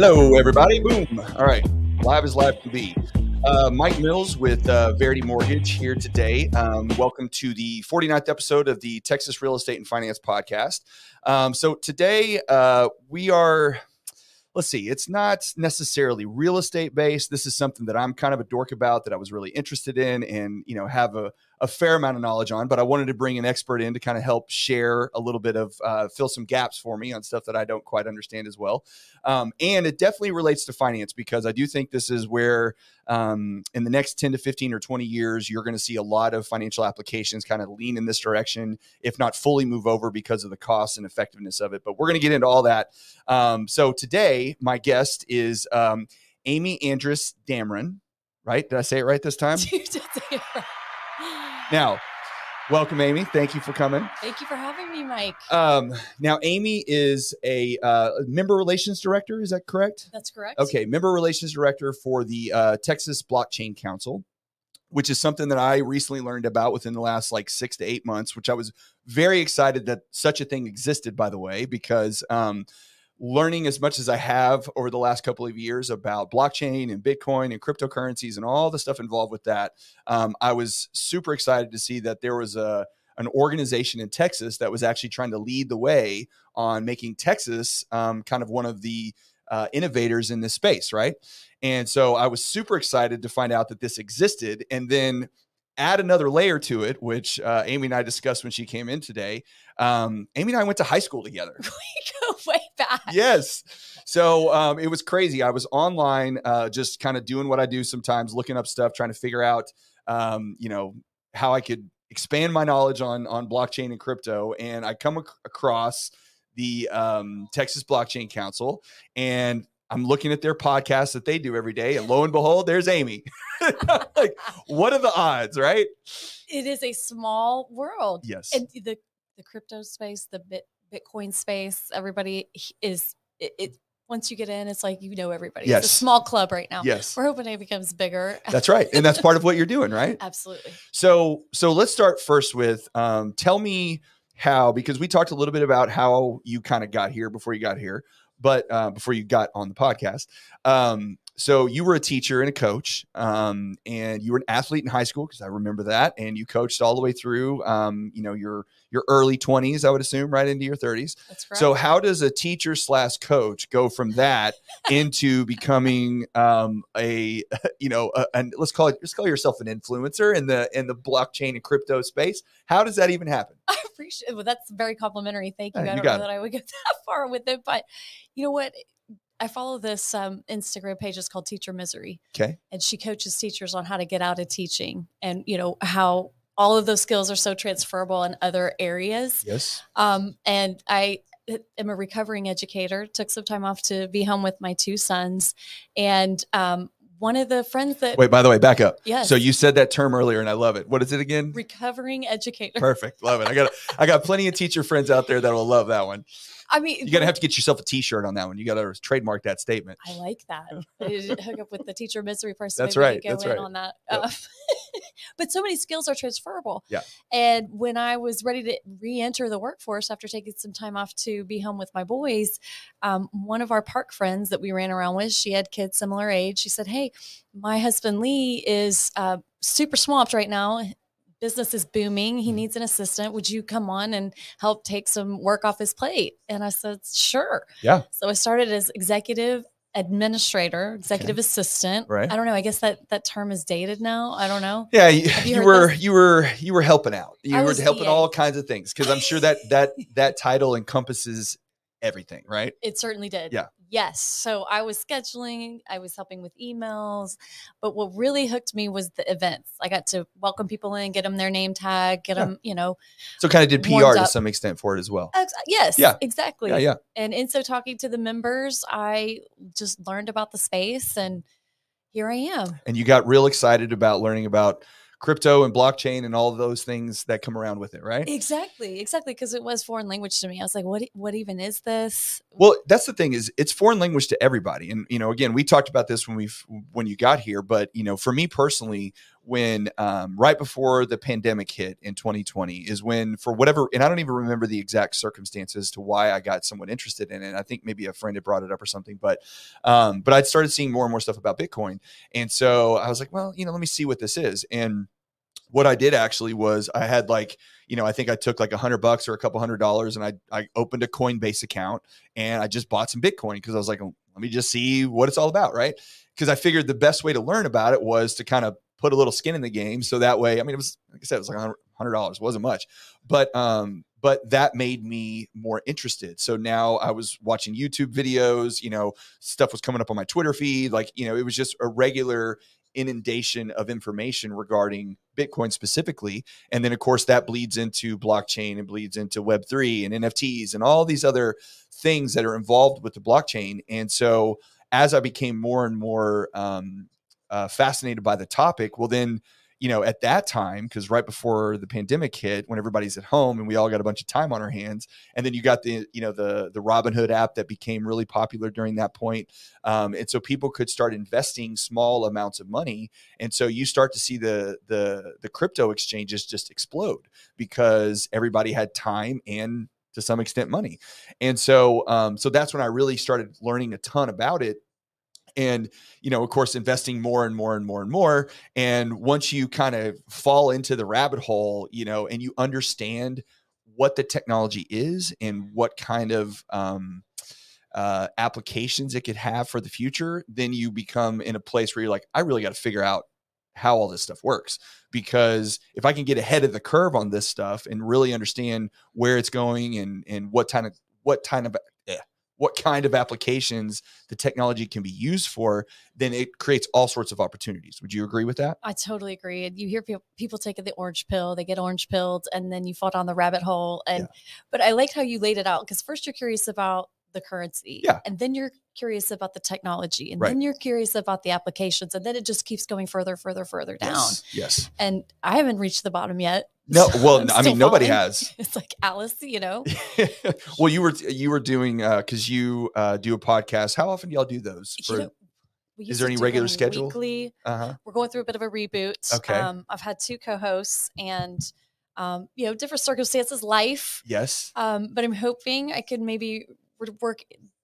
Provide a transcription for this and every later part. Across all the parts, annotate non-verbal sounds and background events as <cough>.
Hello, everybody. Boom. All right. Live is live to be. Uh, Mike Mills with uh, Verity Mortgage here today. Um, welcome to the 49th episode of the Texas Real Estate and Finance Podcast. Um, so today uh, we are, let's see, it's not necessarily real estate based. This is something that I'm kind of a dork about that I was really interested in and, you know, have a, a fair amount of knowledge on, but I wanted to bring an expert in to kind of help share a little bit of uh, fill some gaps for me on stuff that I don't quite understand as well. Um, and it definitely relates to finance because I do think this is where um, in the next 10 to 15 or 20 years, you're going to see a lot of financial applications kind of lean in this direction, if not fully move over because of the cost and effectiveness of it. But we're going to get into all that. Um, so today, my guest is um, Amy Anderes Damron, right? Did I say it right this time? <laughs> You did say it right. Now, welcome, Amy. Thank you for coming. Thank you for having me, Mike. Um, now, Amy is a uh, member relations director. Is that correct? That's correct. Okay, member relations director for the uh, Texas Blockchain Council, which is something that I recently learned about within the last like six to eight months, which I was very excited that such a thing existed, by the way, because um, learning as much as I have over the last couple of years about blockchain and Bitcoin and cryptocurrencies and all the stuff involved with that, um, I was super excited to see that there was a an organization in Texas that was actually trying to lead the way on making Texas um, kind of one of the uh, innovators in this space, right? And so I was super excited to find out that this existed, and then add another layer to it, which uh, Amy and I discussed when she came in today. Um, Amy and I went to high school together. <laughs> back. <laughs> yes. So um, it was crazy. I was online, uh, just kind of doing what I do sometimes, looking up stuff, trying to figure out, um, you know, how I could expand my knowledge on on blockchain and crypto. And I come ac- across the um, Texas Blockchain Council, and I'm looking at their podcast that they do every day, and lo and behold, there's Amy. <laughs> like, what are the odds, right? It is a small world. Yes. And the the crypto space, the bit Bitcoin space, everybody is it, it once you get in, it's like you know everybody. It's Yes. a small club right now. Yes. We're hoping it becomes bigger. That's right. And that's part of what you're doing, right? Absolutely. So, so let's start first with um, tell me how, because we talked a little bit about how you kind of got here before you got here, but uh, before you got on the podcast. Um, so you were a teacher and a coach, um, and you were an athlete in high school because I remember that, and you coached all the way through, um, you know, your your early twenties, I would assume, right into your thirties. That's correct. So how does a teacher slash coach go from that into becoming um, a <laughs> you know a, an, let's call it let's call yourself an influencer in the in the blockchain and crypto space? How does that even happen? I appreciate well, that's very complimentary. Thank you. I don't know it. that I would get <laughs> that far with it, but you know what? I follow this um, Instagram page. It's called Teacher Misery. Okay, and she coaches teachers on how to get out of teaching and you know how all of those skills are so transferable in other areas yes, um, and i am a recovering educator took some time off to be home with my two sons and um, one of the friends that wait. By the way, back up. yes So you said that term earlier, and I love it. What is it again? recovering educator Perfect, love it. I got I got plenty of teacher friends out there that will love that one. I mean You're gonna have to get yourself a T-shirt on that one. You got to trademark that statement. I like that. <laughs> I hook up with the teacher misery person. That's right, Go that's in right. on that. Yep. Uh, <laughs> but so many skills are transferable. Yeah. And when I was ready to re-enter the workforce after taking some time off to be home with my boys, um, one of our park friends that we ran around with, she had kids similar age. She said, "Hey, my husband Lee is uh, super swamped right now." Business is booming. He Mhm. needs an assistant. Would you come on and help take some work off his plate? And I said, sure. Yeah. So I started as executive administrator, executive assistant. Right. I don't know. I guess that that term is dated now. I don't know. Yeah, you, you you were this? you were you were helping out. You I were helping EA. all kinds of things because I'm sure that that that title encompasses everything, right? It certainly did. Yeah. Yes. So I was scheduling, I was helping with emails, but what really hooked me was the events. I got to welcome people in, get them their name tag, get Yeah. them, you know. So kind of did PR to some extent for it as well. ex- yes. Yeah. Exactly. Yeah, yeah. And in so talking to the members, I just learned about the space and here I am. And you got real excited about learning about crypto and blockchain and all those things that come around with it, right? Exactly, exactly, because it was foreign language to me. I was like, "What? What even is this?" Well, that's the thing is it's foreign language to everybody. And you know, again, we talked about this when we when you got here, but you know, for me personally, when um, right before the pandemic hit in 2020 is when for whatever and i don't even remember the exact circumstances to why i got somewhat interested in it. I think maybe a friend had brought it up or something but um, but i'd started seeing more and more stuff about bitcoin. And so i was like well you know let me see what this is. And what i did actually was i had like you know i think i took like a hundred bucks or a couple hundred dollars and i i opened a coinbase account and i just bought some bitcoin because i was like let me just see what it's all about right? Because i figured the best way to learn about it was to kind of put a little skin in the game. So that way, I mean, it was like I said, it was like hundred dollars, wasn't much, but um, but that made me more interested. So now I was watching YouTube videos. You know, stuff was coming up on my Twitter feed. Like you know, it was just a regular inundation of information regarding Bitcoin specifically. And then, of course, that bleeds into blockchain and bleeds into Web3 and NFTs and all these other things that are involved with the blockchain. And so, as I became more and more um, uh, fascinated by the topic, well, then, you know, at that time, because right before the pandemic hit, when everybody's at home and we all got a bunch of time on our hands, and then you got the, you know, the the Robinhood app that became really popular during that point, um, and so people could start investing small amounts of money, and so you start to see the the the crypto exchanges just explode because everybody had time and to some extent money, and so um, so that's when I really started learning a ton about it and you know of course investing more and more and more and more and once you kind of fall into the rabbit hole you know and you understand what the technology is and what kind of um, uh, applications it could have for the future then you become in a place where you're like i really got to figure out how all this stuff works because if i can get ahead of the curve on this stuff and really understand where it's going and and what kind of what kind of what kind of applications the technology can be used for, then it creates all sorts of opportunities. Would you agree with that? I totally agree. You hear people, people taking the orange pill, they get orange pilled, and then you fall down the rabbit hole. And yeah. but I liked how you laid it out because first you're curious about the currency, yeah, and then you're curious about the technology, and right. then you're curious about the applications, and then it just keeps going further, further, further down. Yes. yes. And I haven't reached the bottom yet. No, <laughs> well, I mean, nobody has. <laughs> It's like Alice, you know. <laughs> well, you were you were doing because uh, you uh, do a podcast. How often do y'all do those? For, you know, is there any regular schedule? Weekly. Uh-huh. We're going through a bit of a reboot. Okay. Um, I've had two co-hosts, and um, you know, different circumstances, life. Yes. Um, but I'm hoping I could maybe work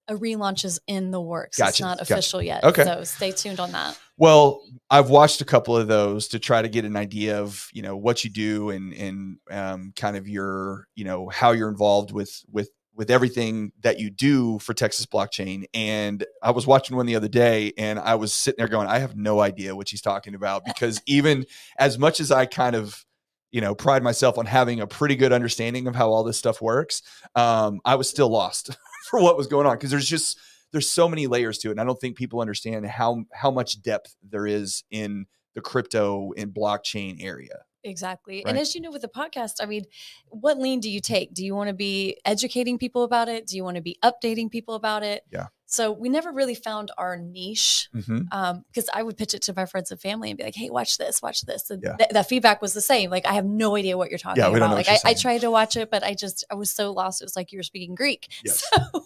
a relaunch is in the works. Gotcha. It's not official gotcha. yet. Okay. So stay tuned on that. Well, I've watched a couple of those to try to get an idea of, you know, what you do and and um, kind of your, you know, how you're involved with with with everything that you do for Texas blockchain. And I was watching one the other day and I was sitting there going, I have no idea what she's talking about because even as much as I kind of you know pride myself on having a pretty good understanding of how all this stuff works um, i was still lost <laughs> for what was going on because there's just there's so many layers to it and i don't think people understand how how much depth there is in the crypto and blockchain area Exactly. Right. And as you know, with the podcast, I mean, what lean do you take? Do you want to be educating people about it? Do you want to be updating people about it? Yeah. So we never really found our niche because mm-hmm. um, I would pitch it to my friends and family and be like, "Hey, watch this, watch this." And yeah. th- that feedback was the same. Like, I have no idea what you're talking yeah, about. Like, I, I, tried to watch it, but I just I was so lost. It was like you were speaking Greek. <laughs> Yes. So,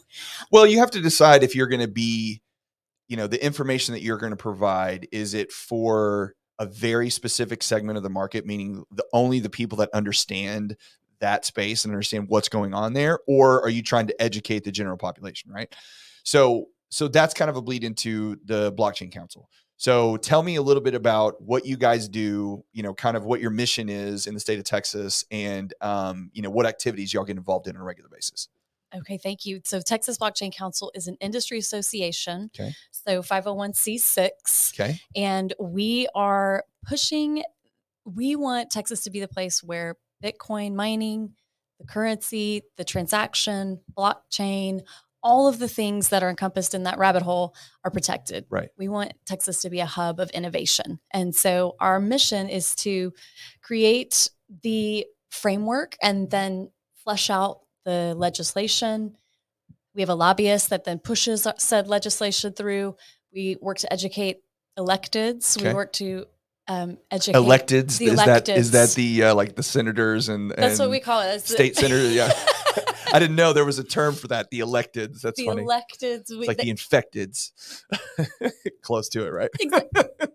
well, you have to decide if you're going to be, you know, the information that you're going to provide is it for a very specific segment of the market, meaning the only the people that understand that space and understand what's going on there, or are you trying to educate the general population, right? So so that's kind of a bleed into the blockchain council. So tell me a little bit about what you guys do, you know, kind of what your mission is in the state of Texas and um, you know, what activities y'all get involved in on a regular basis. Okay, thank you. So Texas Blockchain Council is an industry association. Okay. So 501c6. Okay. And we are pushing we want Texas to be the place where Bitcoin mining, the currency, the transaction, blockchain, all of the things that are encompassed in that rabbit hole are protected. Right. We want Texas to be a hub of innovation. And so our mission is to create the framework and then flesh out the legislation. We have a lobbyist that then pushes said legislation through. We work to educate electeds. Okay. We work to um, educate electeds. The is electeds. that is that the uh, like the senators and, and that's what we call it. state senators. <laughs> Yeah. <laughs> I didn't know there was a term for that. The electeds. That's the funny. electeds. It's like the infecteds. <laughs> Close to it, right? Exactly.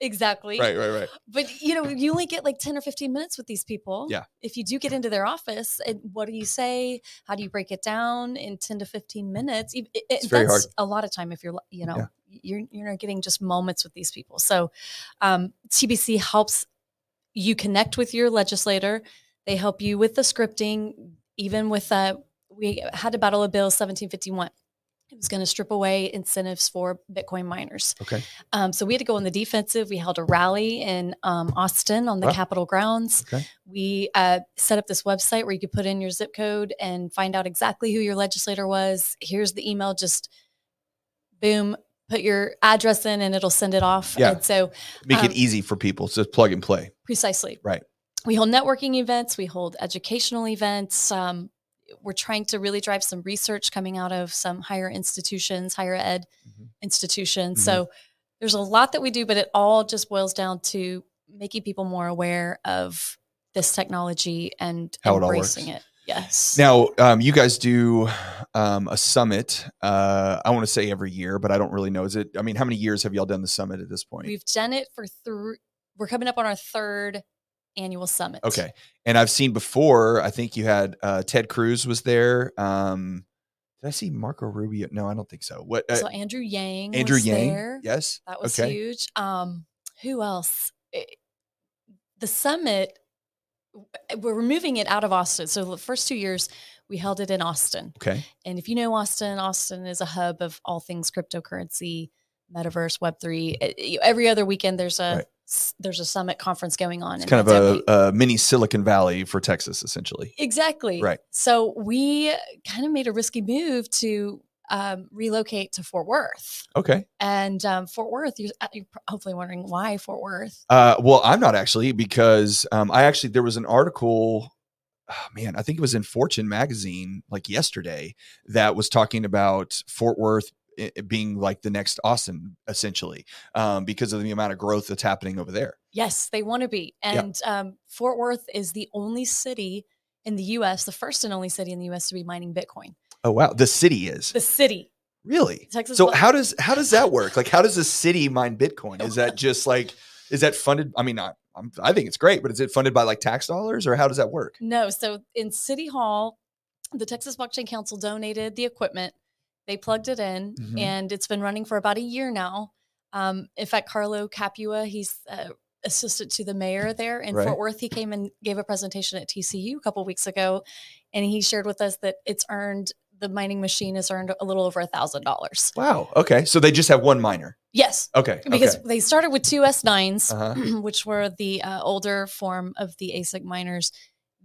Exactly. Right, right, right. But you know, you only get like 10 or 15 minutes with these people. Yeah. If you do get into their office, and what do you say? How do you break it down in 10 to 15 minutes? It- it- It's very that's a lot of time if you're, you know, you're you're not getting just moments with these people. So um, TBC helps you connect with your legislator. They help you with the scripting, even with uh, we had to battle a bill 1751. It was going to strip away incentives for Bitcoin miners. Okay. Um, so we had to go on the defensive. We held a rally in um, Austin on the Wow. Capitol grounds. Okay. We uh, set up this website where you could put in your zip code and find out exactly who your legislator was. Here's the email. Just boom, put your address in, and it'll send it off. Yeah. And so Make it Um, easy for people. So it's plug and play. precisely Right. we hold networking events we hold educational events um, we're trying to really drive some research coming out of some higher institutions higher ed Mhm. institutions Mhm. so there's a lot that we do but it all just boils down to making people more aware of this technology and How it all embracing works. it yes Now, um, you guys do um, a summit. Uh, I want to say every year, but I don't really know. Is it? I mean, how many years have y'all done the summit at this point? we've done it for three we're coming up on our third annual summit Okay. And I've seen before, I think you had uh, Ted Cruz was there. Um, did I see Marco Rubio? No, I don't think so. What? Uh, so andrew yang Andrew Yang? there. Yes. That was okay. huge. Um, who else? It- the summit, we're moving it out of Austin. So the first two years, we held it in Austin. Okay. And if you know Austin, Austin is a hub of all things cryptocurrency, metaverse, Web three. E- Every other weekend, there's a Right. There's a summit conference going on. It's kind of a, a mini Silicon Valley for Texas, essentially. exactly Right. So we kind of made a risky move to um, relocate to Fort Worth. Okay. And um, Fort Worth, you're, uh, you're hopefully wondering why Fort Worth. Uh, well, I'm not actually because um, I actually there was an article. Oh, man, I think it was in Fortune magazine like yesterday that was talking about Fort Worth i- i- being like the next Austin, essentially, um, because of the amount of growth that's happening over there. Yes, they want to be. Yeah. And um, Fort Worth is the only city in the US, the first and only city in the US to be mining Bitcoin. Oh wow, the city is The city. really. Texas So how does how does that work? Like, how does a city mine Bitcoin? Is that just like is that funded? I mean, I, I'm, I think it's great, but is it funded by like tax dollars or how does that work? No, so in City Hall, the Texas Blockchain Council donated the equipment. They plugged it in, Mhm. and it's been running for about a year now. Um, in fact, Carlo Capua, he's uh, assistant to the mayor there in Right. Fort Worth. He came and gave a presentation at TCU a couple weeks ago, and he shared with us that it's earned the mining machine has earned a little over a thousand dollars. Wow. Okay, so they just have one miner. Yes, Okay. because okay. they started with two S9s, Uh-huh. <clears throat> which were the uh, older form of the ASIC miners.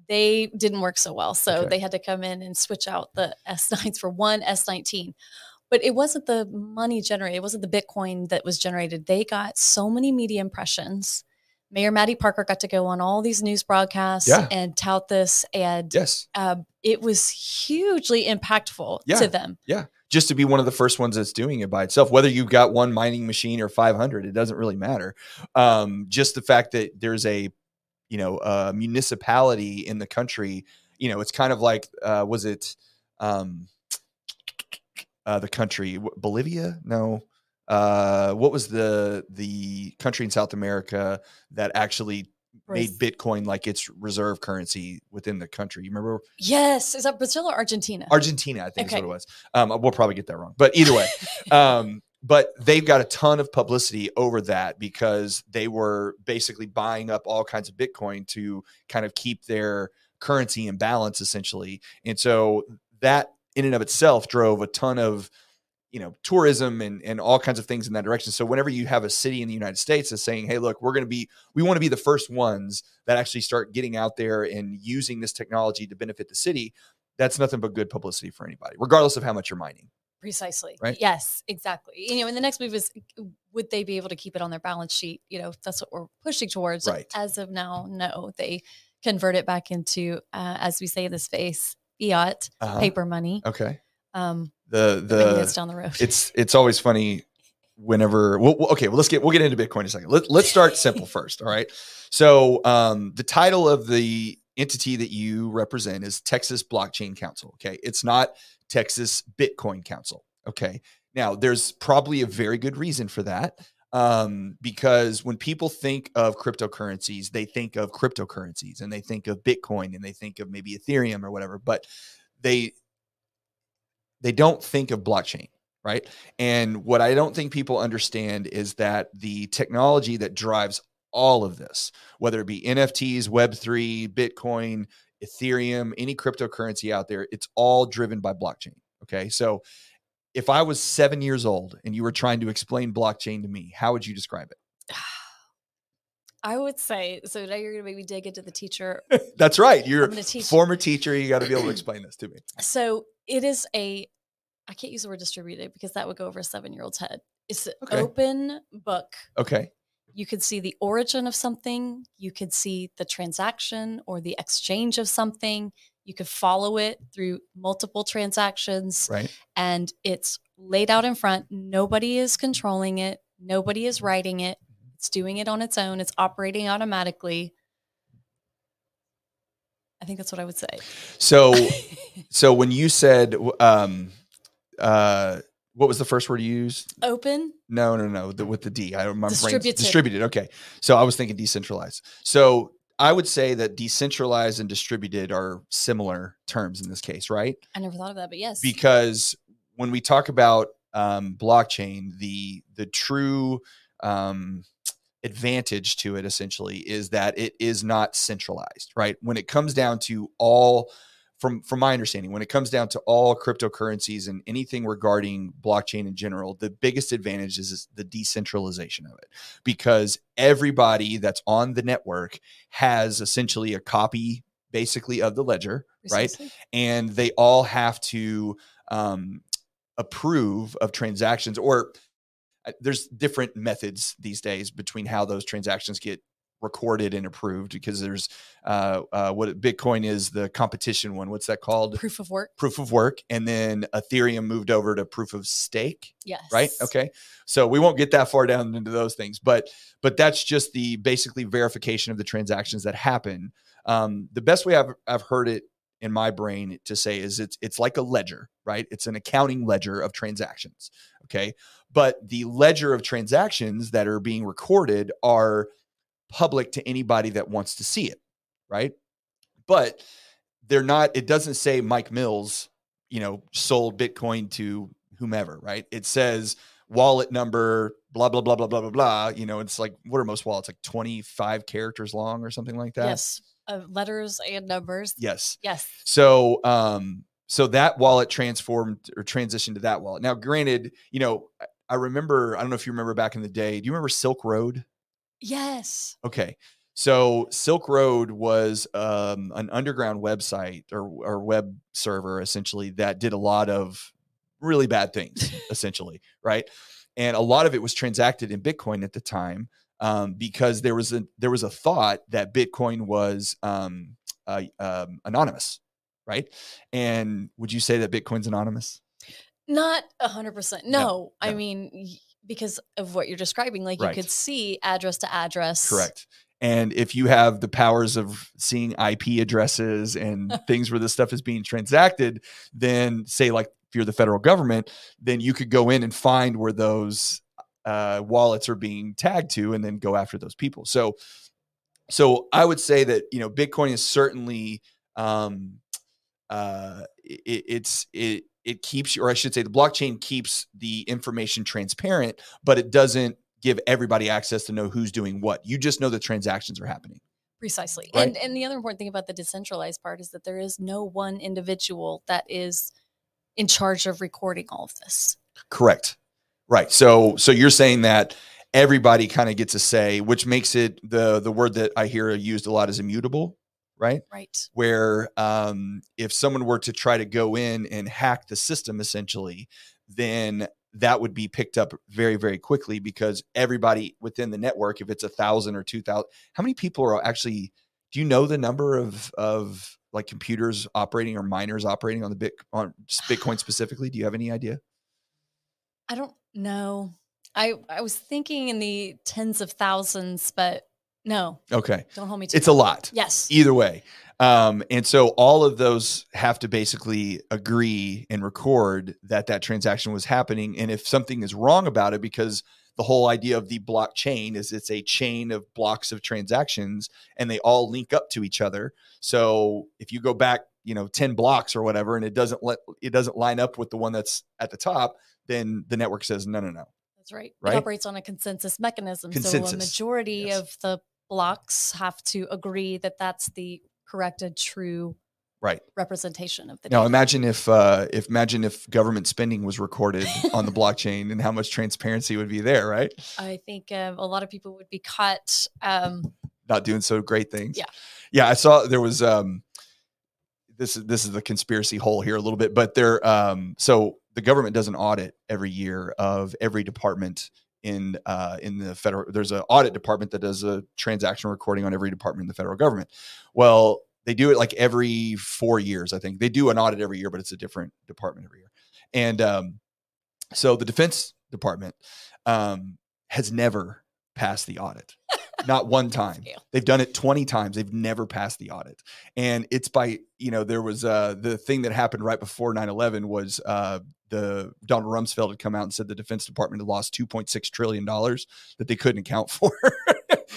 They didn't work so well. So Okay. they had to come in and switch out the S9s for one S19. But it wasn't the money generated, it wasn't the Bitcoin that was generated. They got so many media impressions. Mayor Mattie Parker got to go on all these news broadcasts Yeah. and tout this. And yes. uh, it was hugely impactful Yeah. to them. Yeah, just to be one of the first ones that's doing it by itself whether you've got one mining machine or 500 it doesn't really matter um, just the fact that there's a you know a municipality in the country you know it's kind of like uh, was it um, uh, the country bolivia? No. Uh, what was the the country in south america that actually made bitcoin like its reserve currency within the country? You remember? Yes. Is that Brazil or Argentina? Argentina, I think is what it was. Um, we'll probably get that wrong, but either way, <laughs> um, but they've got a ton of publicity over that because they were basically buying up all kinds of Bitcoin to kind of keep their currency in balance, essentially. And so that in and of itself drove a ton of you know tourism and and all kinds of things in that direction so whenever you have a city in the united states that's saying hey look we're going to be we want to be the first ones that actually start getting out there and using this technology to benefit the city that's nothing but good publicity for anybody regardless of how much you're mining Precisely. Right? Yes, exactly. You know, and the next move is would they be able to keep it on their balance sheet? You know, that's what we're pushing towards. Right. As of now, no. They convert it back into, uh, as we say in the space, fiat Uh-huh. paper money. okay Um, the I think that's the down the road. it's it's always funny whenever well, well, okay well let's get we'll get into bitcoin in a second Let, let's start simple <laughs> first all right so um the title of the entity that you represent is texas blockchain council okay it's not texas bitcoin council okay now there's probably a very good reason for that um, because when people think of cryptocurrencies, they think of cryptocurrencies and they think of Bitcoin and they think of maybe Ethereum or whatever, but they they don't think of blockchain, right? And what I don't think people understand is that the technology that drives all of this, whether it be NFTs, Web3, Bitcoin, Ethereum, any cryptocurrency out there, it's all driven by blockchain. Okay. So if I was seven years old and you were trying to explain blockchain to me, how would you describe it? <sighs> I would say so. Now you're going to make me dig into the teacher. <laughs> That's right. You're a teach- former teacher. You got to be able to <clears throat> explain this to me. So it is a. I can't use the word distributed because that would go over a seven year old's head. It's an Okay. open book. Okay. You could see the origin of something. You could see the transaction or the exchange of something. You could follow it through multiple transactions. Right. and it's laid out in front. Nobody is controlling it. Nobody is writing it. It's doing it on its own. It's operating automatically. I think that's what I would say. So, <laughs> so when you said, um, uh, what was the first word you used? Open, No, no, no. The, with the D. I my brain's Distributed. distributed. Okay. So I was thinking decentralized. So I would say that decentralized and distributed are similar terms in this case, right? I never thought of that, but yes. Because when we talk about um, blockchain, the the true um, advantage to it essentially is that it is not centralized, right? When it comes down to all from from my understanding, when it comes down to all cryptocurrencies and anything regarding blockchain in general, the biggest advantage is, is the decentralization of it because everybody that's on the network has essentially a copy basically of the ledger, right? And they all have to um, approve of transactions or uh, there's different methods these days between how those transactions get recorded and approved because there's uh, uh, what bitcoin is the competition one what's that called? Proof of work. proof of work and then ethereum moved over to proof of stake Yes. right? Okay. So we won't get that far down into those things but but that's just the basically verification of the transactions that happen. Um, the best way I've, I've heard it in my brain to say is it's it's like a ledger right? It's an accounting ledger of transactions okay? But the ledger of transactions that are being recorded are public to anybody that wants to see it right but they're not it doesn't say mike mills you know sold bitcoin to whomever right it says wallet number blah blah blah blah blah blah blah you know it's like what are most wallets like 25 characters long or something like that Yes. Uh, letters and numbers. yes Yes. so um so that wallet transformed or transitioned to that wallet now granted you know I- i remember i don't know if you remember back in the day do you remember silk road Yes. Okay. So Silk Road was um, an underground website or, or web server essentially that did a lot of really bad things, <laughs> essentially, right? And a lot of it was transacted in Bitcoin at the time um, because there was a there was a thought that Bitcoin was um, uh, um, anonymous, right? And would you say that Bitcoin's anonymous? Not a hundred percent. No, No, I mean because of what you're describing, like Right. you could see address to address. Correct. And if you have the powers of seeing IP addresses and <laughs> things where this stuff is being transacted, then say like if you're the federal government, then you could go in and find where those uh, wallets are being tagged to, and then go after those people. So, so I would say that you know Bitcoin is certainly um, uh, it, it's it it keeps or I should say the blockchain keeps the information transparent, but it doesn't give everybody access to know who's doing what. You just know the transactions are happening. Precisely. Right. And and the other important thing about the decentralized part is that there is no one individual that is in charge of recording all of this. Correct. Right. So so you're saying that everybody kind of gets a say, which makes it the the word that I hear used a lot is immutable, right? Right. Where um, if someone were to try to go in and hack the system, essentially, then that would be picked up very very quickly because everybody within the network, if it's a thousand or two thousand, how many people are actually? Do you know the number of of like computers operating or miners operating on the bit on Bitcoin specifically? Do you have any idea? I don't know. I I was thinking in the tens of thousands, but no, Okay, don't hold me to it's a lot. Yes. either way um, and so all of those have to basically agree and record that that transaction was happening and if something is wrong about it because the whole idea of the blockchain is it's a chain of blocks of transactions and they all link up to each other. So if you go back, you know, 10 blocks or whatever, and it doesn't let it doesn't line up with the one that's at the top, then the network says, no, no, no. That's right. Right? It operates on a consensus mechanism. So a Consensus. majority Yes. of the blocks have to agree that that's the correct corrected, true Right. representation of the Now data. imagine if uh if imagine if government spending was recorded <laughs> on the blockchain and how much transparency would be there, right? I think um, a lot of people would be caught. Um, Not doing so great things. Yeah. Yeah, I saw there was um this is this is the conspiracy hole here a little bit, but there um so the government does an audit every year of every department in uh in the federal there's an audit department that does a transaction recording on every department in the federal government. Well, they do it like every 4 years, I think. They do an audit every year, but it's a different department every year. And um so the defense department um has never passed the audit. Not <laughs> one time. They've done it 20 times. They've never passed the audit. And it's by, you know, there was uh the thing that happened right before 9-11 was uh the Donald Rumsfeld had come out and said the Defense Department had lost 2.6 trillion dollars that they couldn't account <laughs> for.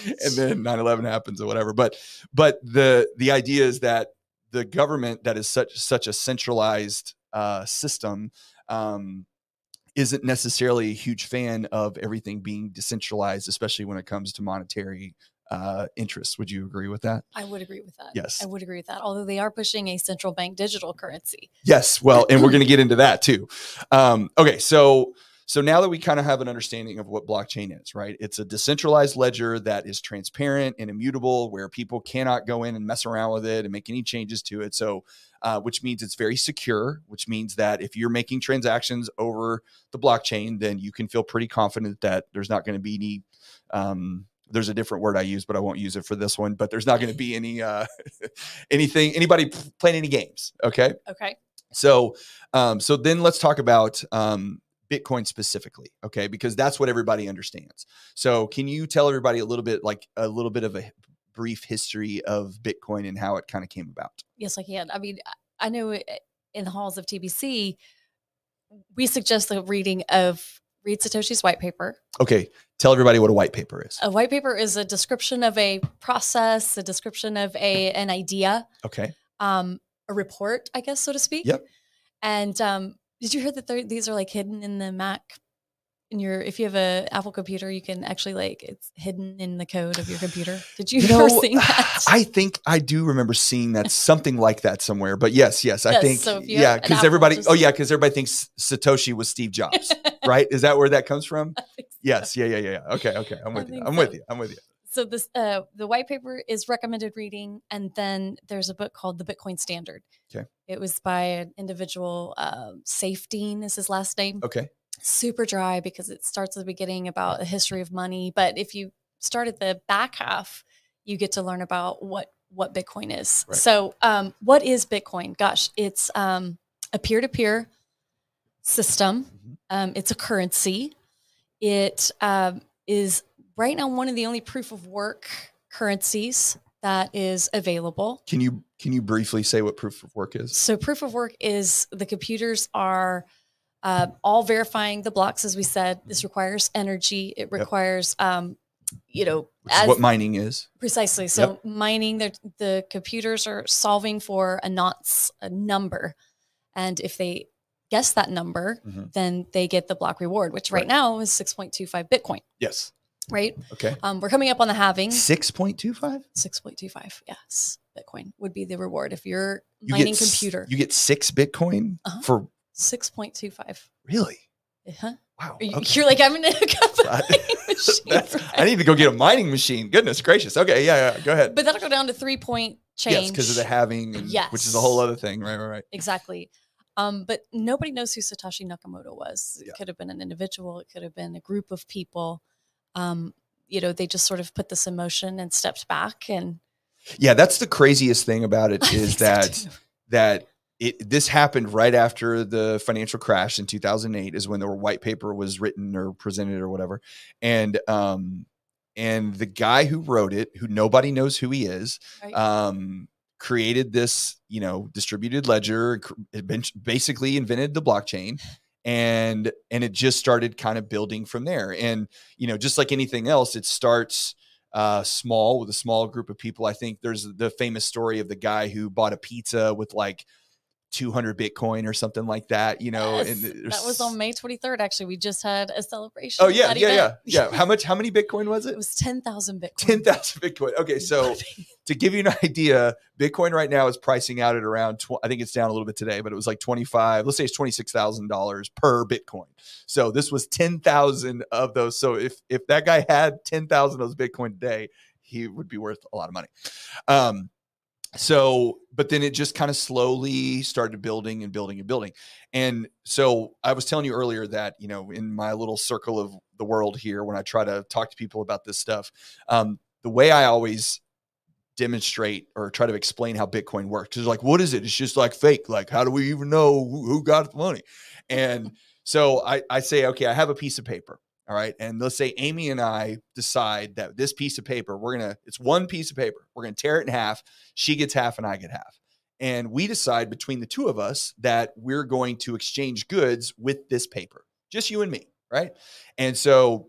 and then 9-11 happens or whatever. But but the the idea is that the government that is such such a centralized uh system um isn't necessarily a huge fan of everything being decentralized, especially when it comes to monetary uh, interests. Would you agree with that? I would agree with that. Yes. I would agree with that. Although they are pushing a central bank digital currency. Yes. Well, and we're going to get into that too. Um, okay, so so now that we kind of have an understanding of what blockchain is, right? It's a decentralized ledger that is transparent and immutable, where people cannot go in and mess around with it and make any changes to it. So, uh, which means it's very secure. Which means that if you're making transactions over the blockchain, then you can feel pretty confident that there's not going to be any. Um, there's a different word I use, but I won't use it for this one. But there's not going to be <laughs> any uh, <laughs> anything anybody playing any games. Okay. Okay. So, um, so then let's talk about um, Bitcoin specifically, okay? Because that's what everybody understands. So, can you tell everybody a little bit, like a little bit of a brief history of Bitcoin and how it kind of came about? Yes, I can. I mean, I- I know in the halls of TBC, we suggest the reading of read Satoshi's white paper. Okay, tell everybody what a white paper is. A white paper is a description of a process, a description of a an idea, Okay, um, a report, I guess, so to speak. Yep. And um, did you hear that these are like hidden in the Mac? In your, if you have a Apple computer, you can actually like it's hidden in the code of your computer. Did you, you ever know, see <sighs> that? I think I do remember seeing that something like that somewhere. But yes, yes, I Yes, think so if you have yeah, because everybody, just- oh yeah, because everybody thinks Satoshi was Steve Jobs, <laughs> <laughs> right? Is that where that comes from? Yes, yeah, yeah, yeah. yeah. Okay, okay, I'm with you. I'm so. with you. I'm with you. so this uh the white paper is recommended reading and then there's a book called the bitcoin standard Okay. it was by an individual um Saifedean is his last name Okay, super dry because it starts at the beginning about the history of money but if you start at the back half you get to learn about what what bitcoin is Right. so um what is bitcoin gosh it's um a peer-to-peer system Mhm. um, it's a currency it um, is right now one of the only proof of work currencies that is available. Can you can you briefly say what proof of work is? So, proof of work is the computers are uh, all verifying the blocks, as we said. This requires energy. It requires, um, you know, as- what mining is. precisely. So, mining the the computers are solving for a nonce, a number, and if they guess that number, Mhm. then they get the block reward, which right, Right. now is six point two five Bitcoin. Yes. Right. Okay. Um, we're coming up on the halving. Six point two five. 6.25 yes bitcoin would be the reward if you're You mining get computer You get six Bitcoin Uh-huh. for 6.25 really? uh-huh. Wow. You, okay. you're like i'm in a <laughs> <laughs> I- machine That's- <laughs> I need to go get a mining machine. Goodness gracious. Okay. Yeah. Yeah. Go ahead. but that'll go down to three point change yes, because of the halving, and, which is a whole other thing. Right. Right. Right. exactly um, but nobody knows who satoshi nakamoto was it Yeah. could have been an individual it could have been a group of people um, you know they just sort of put this in motion and stepped back and Yeah. That's the craziest thing about it <laughs> is think so that that it this happened right after the financial crash in 2008 is when the white paper was written or presented or whatever and um and the guy who wrote it who nobody knows who he is Right. um created this you know distributed ledger basically invented the blockchain and and it just started kind of building from there. And you know just like anything else it starts uh, small with a small group of people. I think there's the famous story of the guy who bought a pizza with like 200 Bitcoin or something like that, you know. Yes, and that was on May 23rd. Actually, we just had a celebration. Oh yeah, yeah, yeah, yeah. How much? How many Bitcoin was It it? was 10,000 Bitcoin. 10,000 Bitcoin. Okay, <laughs> so to give you an idea, Bitcoin right now is pricing out at around. Tw- I think it's down a little bit today, but it was like 25. Let's say it's 26 thousand dollars per Bitcoin. So this was 10,000 of those. So if if that guy had 10,000 of those Bitcoin today, he would be worth a lot of money. Um, so but then it just kind of slowly started building and building and building. And so i was telling you earlier that you know in my little circle of the world here when i try to talk to people about this stuff um, the way i always demonstrate or try to explain how bitcoin works is like what is it? It's just like fake. Like how do we even know who, got the money? And so I, I say okay i have a piece of paper all right. And let's say Amy and I decide that this piece of paper, we're going to, it's one piece of paper. We're going to tear it in half. She gets half and I get half. And we decide between the two of us that we're going to exchange goods with this paper, just you and me. Right. And so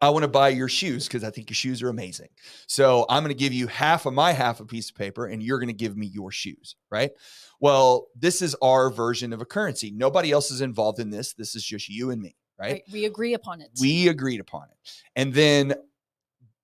I want to buy your shoes because I think your shoes are amazing. So I'm going to give you half of my half a piece of paper and you're going to give me your shoes. Right. Well, this is our version of a currency. Nobody else is involved in this. This is just you and me right? Right, We agree upon it. We agreed upon it. And then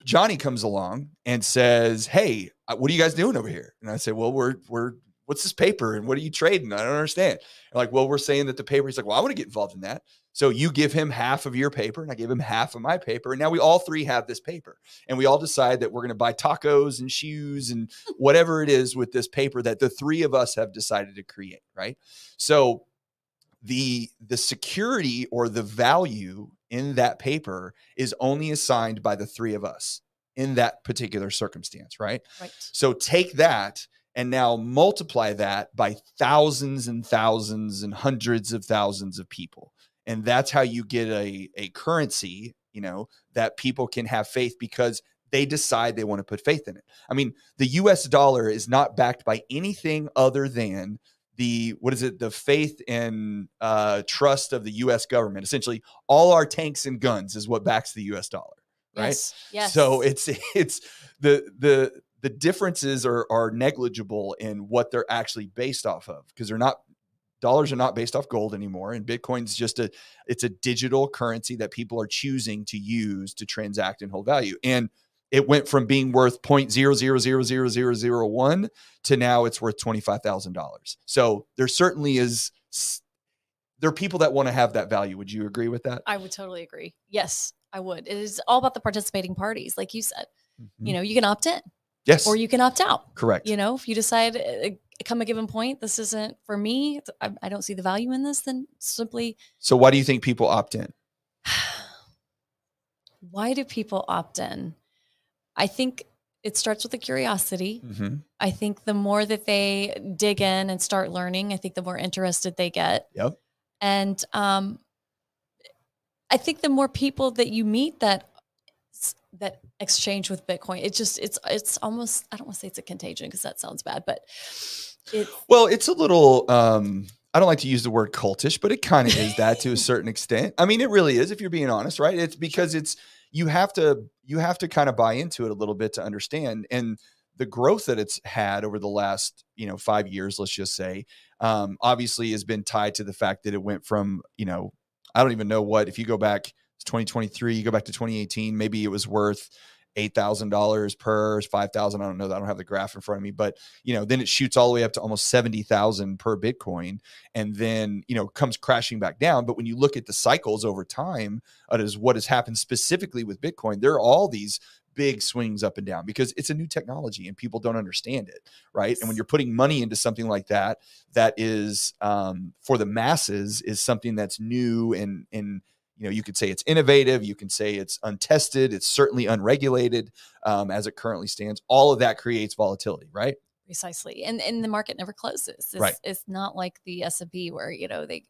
Johnny comes along and says, "Hey, uh, what are you guys doing over here?" And I say, "Well, we're we're what's this paper and what are you trading? I don't understand." And like, "Well, we're saying that the paper." He's like, "Well, I want to get involved in that." So you give him half of your paper and I give him half of my paper. And now we all three have this paper. And we all decide that we're going to buy tacos and shoes and <laughs> whatever it is with this paper that the three of us have decided to create, right? So the the security or the value in that paper is only assigned by the three of us in that particular circumstance, right? right. So take that and now multiply that by thousands and thousands and hundreds of thousands of people. And that's how you get a, a currency, you know, that people can have faith because they decide they want to put faith in it. I mean, the US dollar is not backed by anything other than the what is it the faith and uh, trust of the us government essentially all our tanks and guns is what backs the us dollar right Yes. yes. so it's <laughs> it's the the the differences are are negligible in what they're actually based off of because they're not dollars are not based off gold anymore and bitcoin's just a it's a digital currency that people are choosing to use to transact and hold value and it went from being worth 0.0000001 to now it's worth $25,000. So there certainly is there are people that want to have that value. Would you agree with that? I would totally agree. Yes, I would. It is all about the participating parties, like you said. You know, you can opt in yes. or you can opt out. correct. You know, if you decide uh, come a given point, this isn't for me. I, I don't see the value in this. Then simply, So why do you think people opt in? <sighs> why do people opt in? I think it starts with a curiosity. Mm-hmm. I think the more that they dig in and start learning, I think the more interested they get. Yep. And um, I think the more people that you meet that that exchange with Bitcoin, it just it's it's almost I don't want to say it's a contagion because that sounds bad, but it Well, it's a little um I don't like to use the word cultish, but it kind of is that to a <laughs> certain extent. I mean, it really is if you're being honest, right? It's because it's you have to you have to kind of buy into it a little bit to understand and the growth that it's had over the last you know five years let's just say um, obviously has been tied to the fact that it went from you know i don't even know what if you go back to 2023 you go back to 2018 maybe it was worth $8000 per 5000 i don't know i don't have the graph in front of me but you know then it shoots all the way up to almost 70000 per bitcoin and then you know comes crashing back down. But when you look at the cycles over time uh, is what has happened specifically with bitcoin there are all these big swings up and down because it's a new technology and people don't understand it right? And when you're putting money into something like that that is um, for the masses is something that's new and and you know you could say it's innovative you can say it's untested it's certainly unregulated um, as it currently stands all of that creates volatility right precisely and and the market never closes. It's, Right. it's not like the S and P where you know they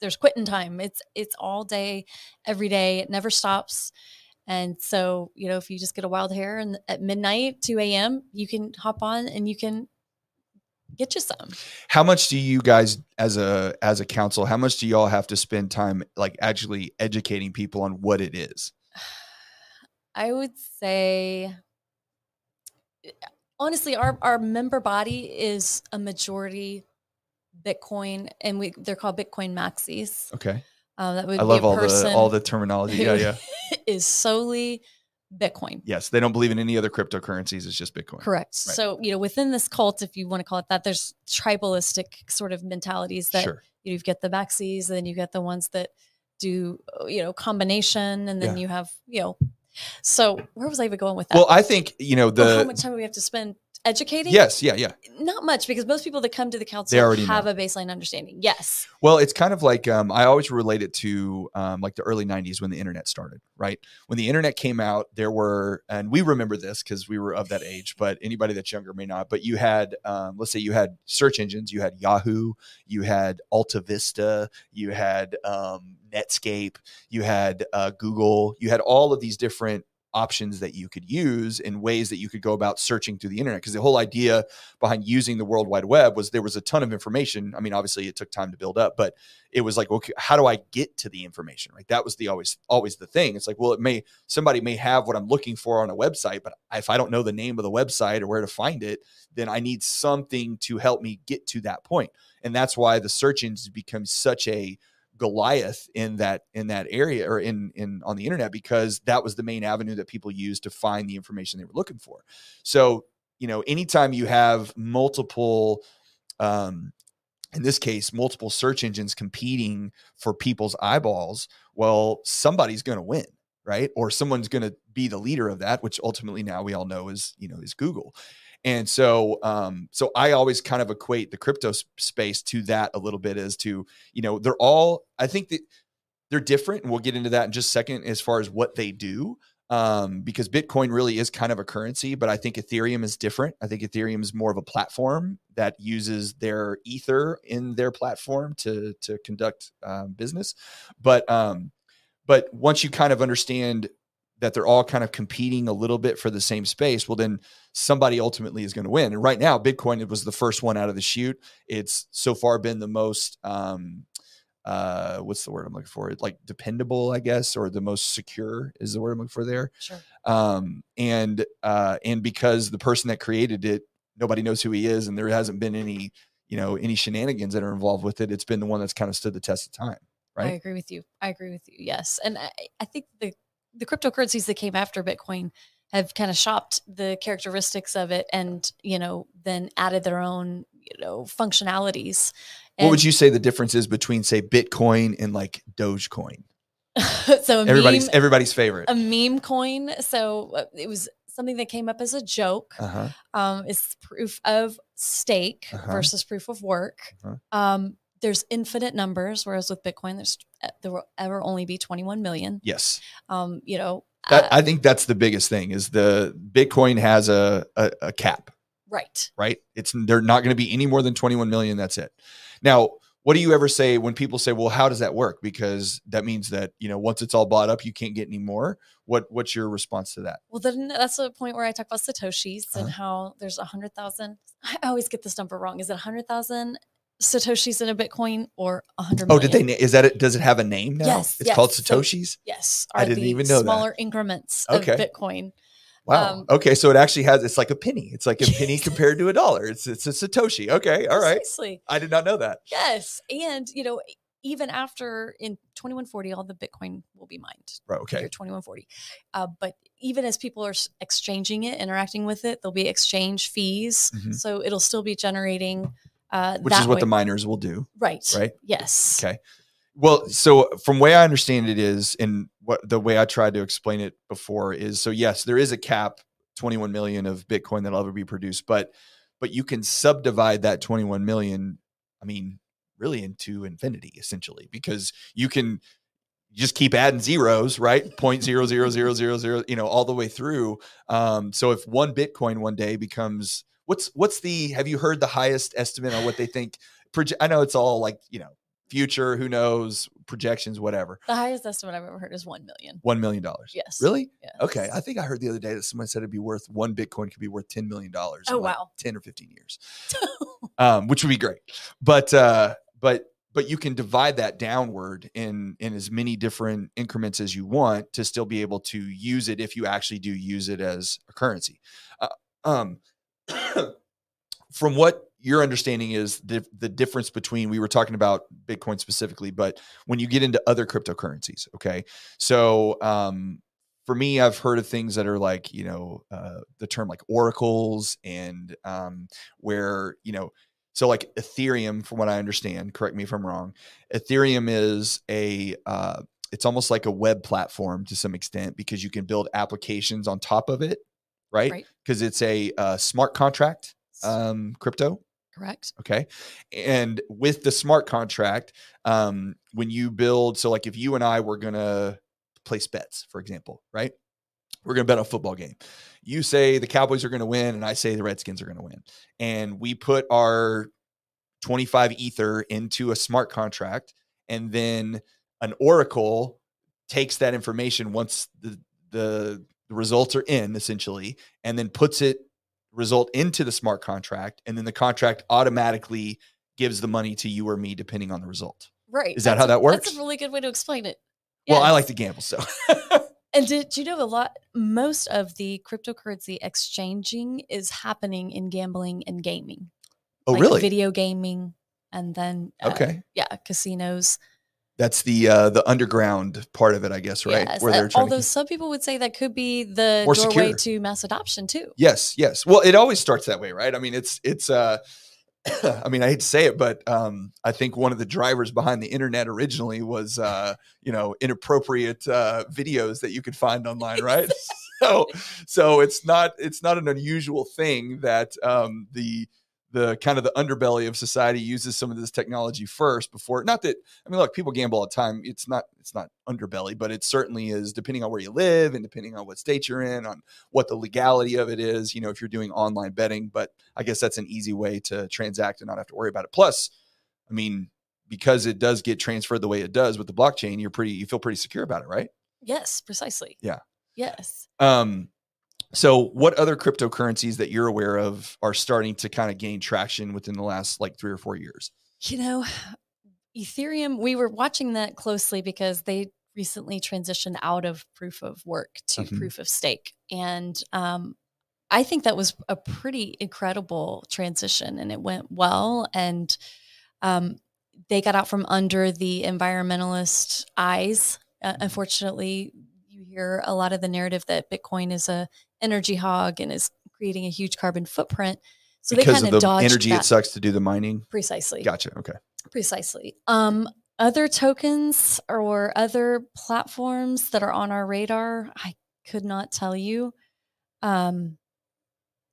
there's quitting time. It's it's all day, every day. It never stops. And so, you know, if you just get a wild hair and at midnight, 2 a.m., you can hop on and you can get you some. How much do you guys as a as a council, how much do y'all have to spend time like actually educating people on what it is? <sighs> I would say honestly our our member body is a majority Bitcoin and we they're called Bitcoin maxis. Okay. Uh, that would I be love all the all the terminology. Yeah, yeah. <laughs> is solely Bitcoin. Yes, they don't believe in any other cryptocurrencies. It's just Bitcoin. Correct. Right. So, you know, within this cult, if you want to call it that, there's tribalistic sort of mentalities that Sure. you know, you've got the maxis, and then you get the ones that do, uh, you know, combination, and then Yeah. you have, you know, so where was I even going with that? Well, I think you know Well, how much time do we have to spend educating? yes, yeah, yeah. Not much because most people that come to the council They already have know. a baseline understanding. Yes. Well, it's kind of like um, I always relate it to um, like the early '90s when the internet started. Right when the internet came out, there were, and we remember this because we were of that age, but anybody that's younger may not. But you had, um, let's say, you had search engines. You had Yahoo, you had Alta Vista, you had um, Netscape, you had uh, Google, you had all of these different options that you could use in ways that you could go about searching through the internet. Because the whole idea behind using the world wide web was there was a ton of information. I mean obviously it took time to build up but it was like okay how do i get to the information? Right? That was the always always the thing. It's like well it may somebody may have what i'm looking for on a website but if i don't know the name of the website or where to find it then i need something to help me get to that point. And that's why the search engines become such a Goliath in that in that area or in in on the internet because that was the main avenue that people used to find the information they were looking for. So, you know, anytime you have multiple um in this case multiple search engines competing for people's eyeballs, well, somebody's going to win, right? Or someone's going to be the leader of that, which ultimately now we all know is, you know, is Google. And so, um, so I always kind of equate the crypto space to that a little bit as to, you know, they're all, I think that they're different. And we'll get into that in just a second as far as what they do. Um, because Bitcoin really is kind of a currency, but I think Ethereum is different. I think Ethereum is more of a platform that uses their ether in their platform to to conduct um, business. But um, but once you kind of understand that they're all kind of competing a little bit for the same space, well, then somebody ultimately is going to win. And right now, Bitcoin it was the first one out of the chute. It's so far been the most um, uh, what's the word I'm looking for? Like dependable, I guess, or the most secure is the word I'm looking for there. Sure. Um, and uh, and because the person that created it, nobody knows who he is, and there hasn't been any you know any shenanigans that are involved with it. It's been the one that's kind of stood the test of time, Right? I agree with you. I agree with you. Yes. And I, I think the, the cryptocurrencies that came after Bitcoin have kind of shopped the characteristics of it and, you know, then added their own, you know, functionalities. what would you say the difference is between say Bitcoin and like Dogecoin? <laughs> so a Everybody's meme, everybody's favorite. a meme coin. So uh, it was something that came up as a joke. Uh huh. um, is proof of stake Uh-huh. versus proof of work. Uh-huh. Um, there's infinite numbers, whereas with Bitcoin, there's there will ever only be 21 million. Yes. Um, you know, That, uh, I think that's the biggest thing is the Bitcoin has a, a, a cap. right. right? It's they're not going to be any more than 21 million. That's it. Now, what do you ever say when people say, "Well, how does that work?" Because that means that you know once it's all bought up, you can't get any more. What What's your response to that? Well, then that's the point where I talk about satoshis Uh-huh. and how there's a hundred thousand. I always get this number wrong. Is it a hundred thousand satoshis in a Bitcoin or a hundred? Oh, did they? na- Is that it? Does it have a name now? Yes, it's called yes. So- satoshis. Yes, I didn't even know that. smaller increments of Bitcoin. Wow. um, okay, so it actually has. It's like a penny. It's like a penny <laughs> compared to a dollar. It's it's a satoshi. Okay, all right. Precisely. I did not know that. Yes, and you know, even after in 2140, all the Bitcoin will be mined. Right. Okay. 2140. Uh, but even as people are exchanging it, interacting with it, there'll be exchange fees. Mhm. So it'll still be generating. Uh, Which is what way. the miners will do. right. right? Yes. Okay. Well, so from way I understand it is, and what the way I tried to explain it before is, so yes, there is a cap, 21 million of Bitcoin that'll ever be produced, but but you can subdivide that 21 million. I mean, really into infinity, essentially, because you can just keep adding zeros, right? Point zero zero zero zero zero, you know, all the way through. Um, so if one Bitcoin one day becomes what's what's the have you heard the highest estimate on what they think? proje- I know it's all like you know future, who knows, projections, whatever. The highest estimate I've ever heard is one million. One million dollars. Yes. Really? Yes. Okay. I think I heard the other day that someone said it'd be worth one Bitcoin could be worth ten million dollars. Oh, in like wow. ten or fifteen years, <laughs> um, which would be great. But uh, but but you can divide that downward in in as many different increments as you want to still be able to use it if you actually do use it as a currency. Uh, um, <coughs> from what your understanding is the the difference between we were talking about Bitcoin specifically, but when you get into other cryptocurrencies, okay, so um, for me, I've heard of things that are like you know uh, the term like oracles and um, where you know so like Ethereum, from what I understand, correct me if I'm wrong. Ethereum is a uh, it's almost like a web platform to some extent because you can build applications on top of it, right? Right. Because it's a uh, smart contract um, crypto. Correct. Okay. And with the smart contract, um, when you build, so like if you and I were going to place bets, for example, right? We're going to bet on a football game. You say the Cowboys are going to win, and I say the Redskins are going to win. And we put our 25 Ether into a smart contract, and then an Oracle takes that information once the, the, the results are in, essentially, and then puts it result into the smart contract, and then the contract automatically gives the money to you or me depending on the result. Right. Is that That's how that works? That's a really good way to explain it. Well, I like to gamble, so And did you know a lot? Most of the cryptocurrency exchanging is happening in gambling and gaming. oh like really? Video gaming, and then uh, Okay, yeah, casinos. That's the uh, the underground part of it, I guess, right? Yes. Where uh, they're trying although to. some people would say that could be the More doorway secure. to mass adoption too. Yes, yes. Well, it always starts that way, right? I mean, it's it's. uh <coughs> I mean, I hate to say it, but um, I think one of the drivers behind the internet originally was, uh, you know, inappropriate uh, videos that you could find online, <laughs> right? <laughs> so, so it's not it's not an unusual thing that um, the the kind of the underbelly of society uses some of this technology first before. Not that I mean, look, people gamble all the time. It's not it's not underbelly, but it certainly is depending on where you live and depending on what state you're in, on what the legality of it is. You know, if you're doing online betting, but I guess that's an easy way to transact and not have to worry about it. Plus, I mean, because it does get transferred the way it does with the blockchain, you're pretty you feel pretty secure about it, right? Yes, precisely. Yeah. Yes. Um, so what other cryptocurrencies that you're aware of are starting to kind of gain traction within the last like three or four years? You know, Ethereum, we were watching that closely because they recently transitioned out of proof of work to Mhm. proof of stake. And um, I think that was a pretty incredible transition and it went well. And um, they got out from under the environmentalist eyes. Uh, unfortunately, you hear a lot of the narrative that Bitcoin is a energy hog and is creating a huge carbon footprint. So they kind of the energy that. it sucks to do the mining. precisely. Gotcha. Okay. Precisely. Um, other tokens or other platforms that are on our radar, I could not tell you. Um,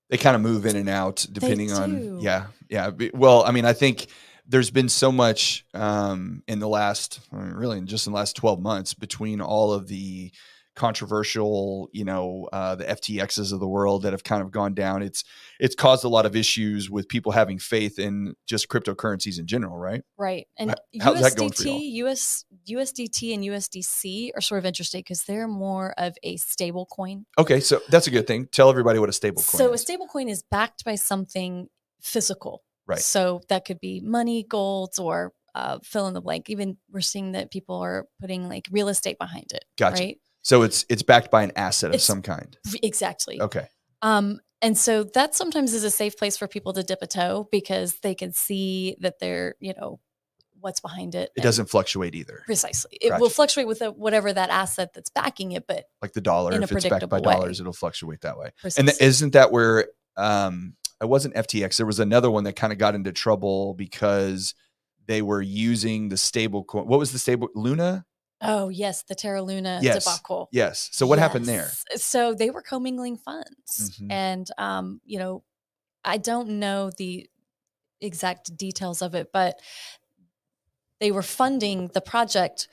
They kind of move in and out depending on yeah yeah. Well, I mean, I think there's been so much um, in the last really in just in the last 12 months between all of the controversial you know uh, the ftxs of the world that have kind of gone down it's it's caused a lot of issues with people having faith in just cryptocurrencies in general right right. And H- how's that USDT, US, USDT and USDC are sort of interesting because they're more of a stable coin. okay so that's a good thing tell everybody what a stable coin So a stable coin is backed by something physical. Right. So that could be money, gold, or uh, fill in the blank. Even we're seeing that people are putting like real estate behind it. Gotcha. Right. So it's it's backed by an asset of It's- some kind Exactly. okay Um, and so that sometimes is a safe place for people to dip a toe because they can see that they're, you know, what's behind it. it and doesn't fluctuate either precisely. It will Gotcha. fluctuate with the, whatever that asset that's backing it, but like the dollar in a if it's backed by predictable way. dollars it'll fluctuate that way and precisely. th- isn't that where um it wasn't ftx there was another one that kind of got into trouble because they were using the stable coin what was the stable luna oh yes, the Terra Luna Yes. debacle. yes so what happened there So they were commingling funds, Mhm. and um, you know, I don't know the exact details of it, but they were funding the project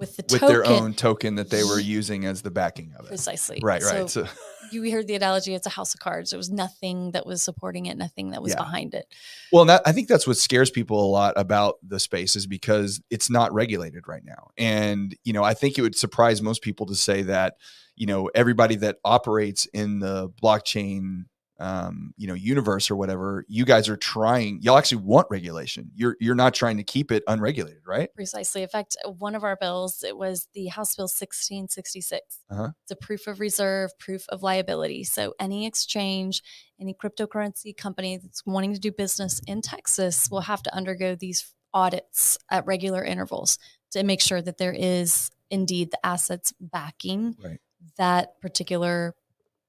with the with token their own token that they were using as the backing of it precisely. right So right so <laughs> you heard the analogy it's a house of cards. There was nothing that was supporting it, nothing that was Yeah. behind it. Well, that, I think that's what scares people a lot about the space is because it's not regulated right now. And, you know, I think it would surprise most people to say that, you know, everybody that operates in the blockchain, um, you know, universe or whatever, you guys are trying, y'all actually want regulation. You're, you're not trying to keep it unregulated, right? Precisely. In fact, one of our bills, it was the House Bill 1666. Uh-huh. It's a proof of reserve, proof of liability. So any exchange, any cryptocurrency company that's wanting to do business in Texas will have to undergo these audits at regular intervals to make sure that there is indeed the assets backing Right. that particular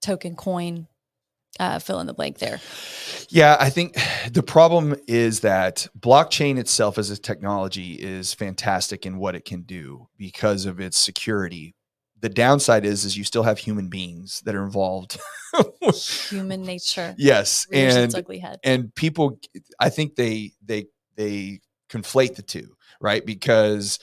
token coin. Uh, fill in the blank there. Yeah, I think the problem is that blockchain itself as a technology is fantastic in what it can do because of its security. The downside is is you still have human beings that are involved. <laughs> Human nature yes, rears and ugly head. and people I think they they they conflate the two, right? Because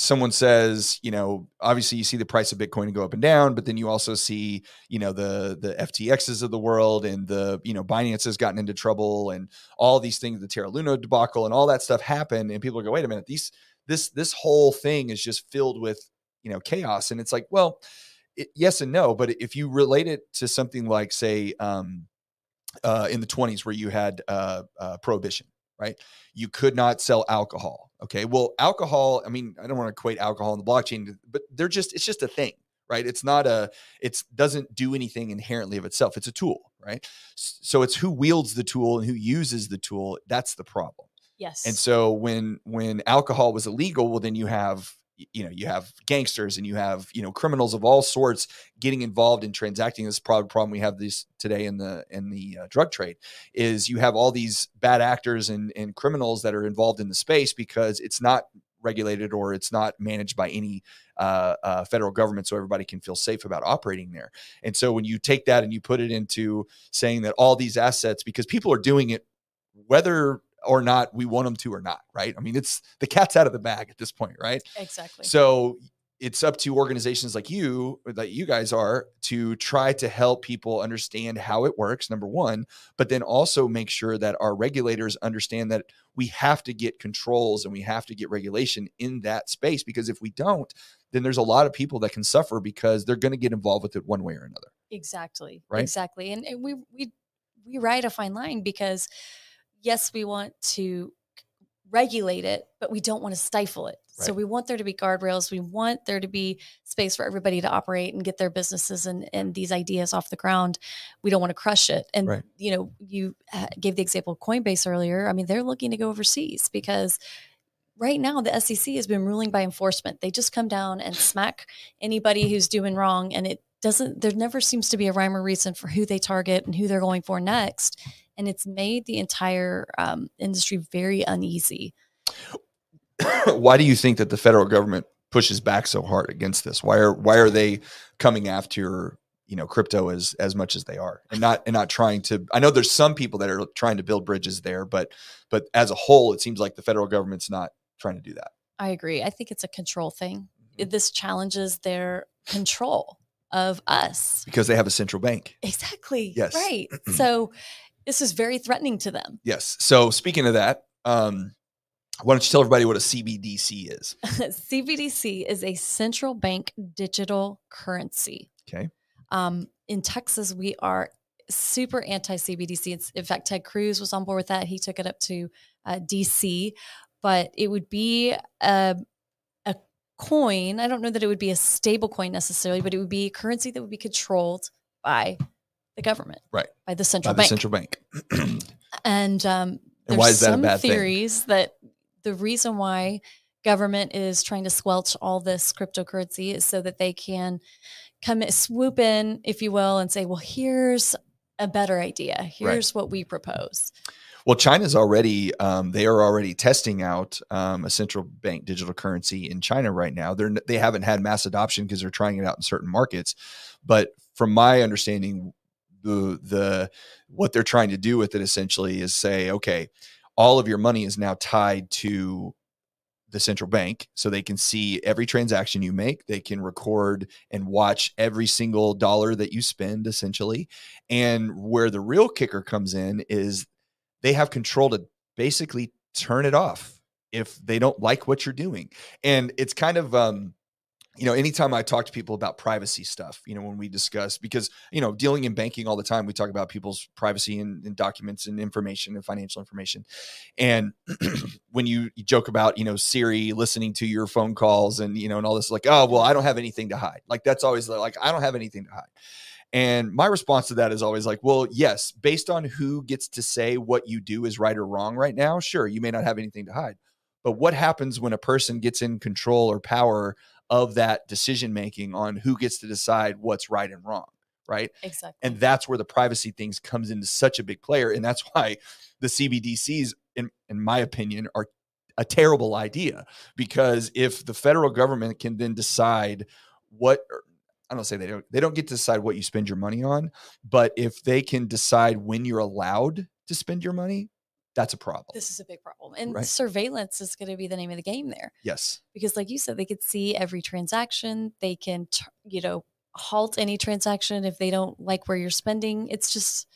someone says, you know, obviously you see the price of Bitcoin go up and down, but then you also see, you know, the the FTXs of the world and the, you know, Binance has gotten into trouble and all these things, the Terra Luna debacle and all that stuff happen. And people go, wait a minute, these this this whole thing is just filled with, you know, chaos. And it's like, well, it, yes and no. But if you relate it to something like, say, um, uh, in the 20s where you had uh, uh, prohibition, right? You could not sell alcohol. Okay. Well, alcohol, I mean, I don't want to equate alcohol and the blockchain, but they're just, it's just a thing, right? It's not a, it's doesn't do anything inherently of itself. It's a tool, right? So it's who wields the tool and who uses the tool. That's the problem. yes. And so when when alcohol was illegal, well, then you have you know you have gangsters and you have you know criminals of all sorts getting involved in transacting. This problem we have this today in the in the uh, drug trade is you have all these bad actors and and criminals that are involved in the space because it's not regulated or it's not managed by any uh, uh, federal government, so everybody can feel safe about operating there. And so when you take that and you put it into saying that all these assets, because people are doing it whether or not we want them to or not, right? I mean, it's the cat's out of the bag at this point, right? exactly. So it's up to organizations like you, that you guys are, to try to help people understand how it works, number one, but then also make sure that our regulators understand that we have to get controls and we have to get regulation in that space because if we don't, then there's a lot of people that can suffer because they're going to get involved with it one way or another. Exactly. Right? Exactly. And, and we we we ride a fine line because yes, we want to regulate it, but we don't want to stifle it. So we want there to be guardrails. We want there to be space for everybody to operate and get their businesses and, and these ideas off the ground. We don't want to crush it. And Right. you know, you uh, gave the example of Coinbase earlier. I mean, they're looking to go overseas because right now the SEC has been ruling by enforcement. They just come down and smack anybody who's doing wrong, and it doesn't. There never seems to be a rhyme or reason for who they target and who they're going for next, and it's made the entire um, industry very uneasy. <coughs> why do you think that the federal government pushes back so hard against this? Why are why are they coming after you know crypto as as much as they are and not and not trying to? I know there's some people that are trying to build bridges there, but but as a whole, it seems like the federal government's not trying to do that. I agree. I think it's a control thing. Mhm. This challenges their control of us. because they have a central bank. Exactly. Yes. Right. <clears throat> so this is very threatening to them. Yes. So speaking of that, um, why don't you tell everybody what a CBDC is? <laughs> CBDC is a central bank digital currency. Okay. Um, in Texas, we are super anti CBDC. In fact, Ted Cruz was on board with that. He took it up to uh, DC, but it would be a, a coin. I don't know that it would be a stable coin necessarily, but it would be a currency that would be controlled by the government, Right. By the By central the bank. central bank. <clears throat> And um, And there's why is that a some bad thing? theories that the reason why government is trying to squelch all this cryptocurrency is so that they can come swoop in, if you will, and say, "Well, here's a better idea. Here's what we propose." Well, China's already um, they are already testing out um, a central bank digital currency in China right now. They're they haven't had mass adoption because they're trying it out in certain markets, but from my understanding, the the what they're trying to do with it essentially is say, okay, all of your money is now tied to the central bank so they can see every transaction you make they can record and watch every single dollar that you spend essentially and where the real kicker comes in is they have control to basically turn it off if they don't like what you're doing and it's kind of um you know, anytime I talk to people about privacy stuff, you know, when we discuss, because, you know, dealing in banking all the time, we talk about people's privacy and, and documents and information and financial information. And <clears throat> when you, you, joke about, you know, Siri listening to your phone calls and, you know, and all this, like, oh, well, I don't have anything to hide. Like, that's always like, I don't have anything to hide. And my response to that is always like, well, yes, based on who gets to say what you do is right or wrong right now, sure, you may not have anything to hide. But what happens when a person gets in control or power of that decision making on who gets to decide what's right and wrong right? Exactly. and that's where the privacy things comes into such a big player and that's why the cbdc's in in my opinion are a terrible idea. Because if the federal government can then decide what er, I don't say they don't they don't get to decide what you spend your money on, but if they can decide when you're allowed to spend your money, that's a problem. This is a big problem. And right? surveillance is going to be the name of the game there. Yes. Because like you said, they could see every transaction. They can, you know, halt any transaction if they don't like where you're spending. It's just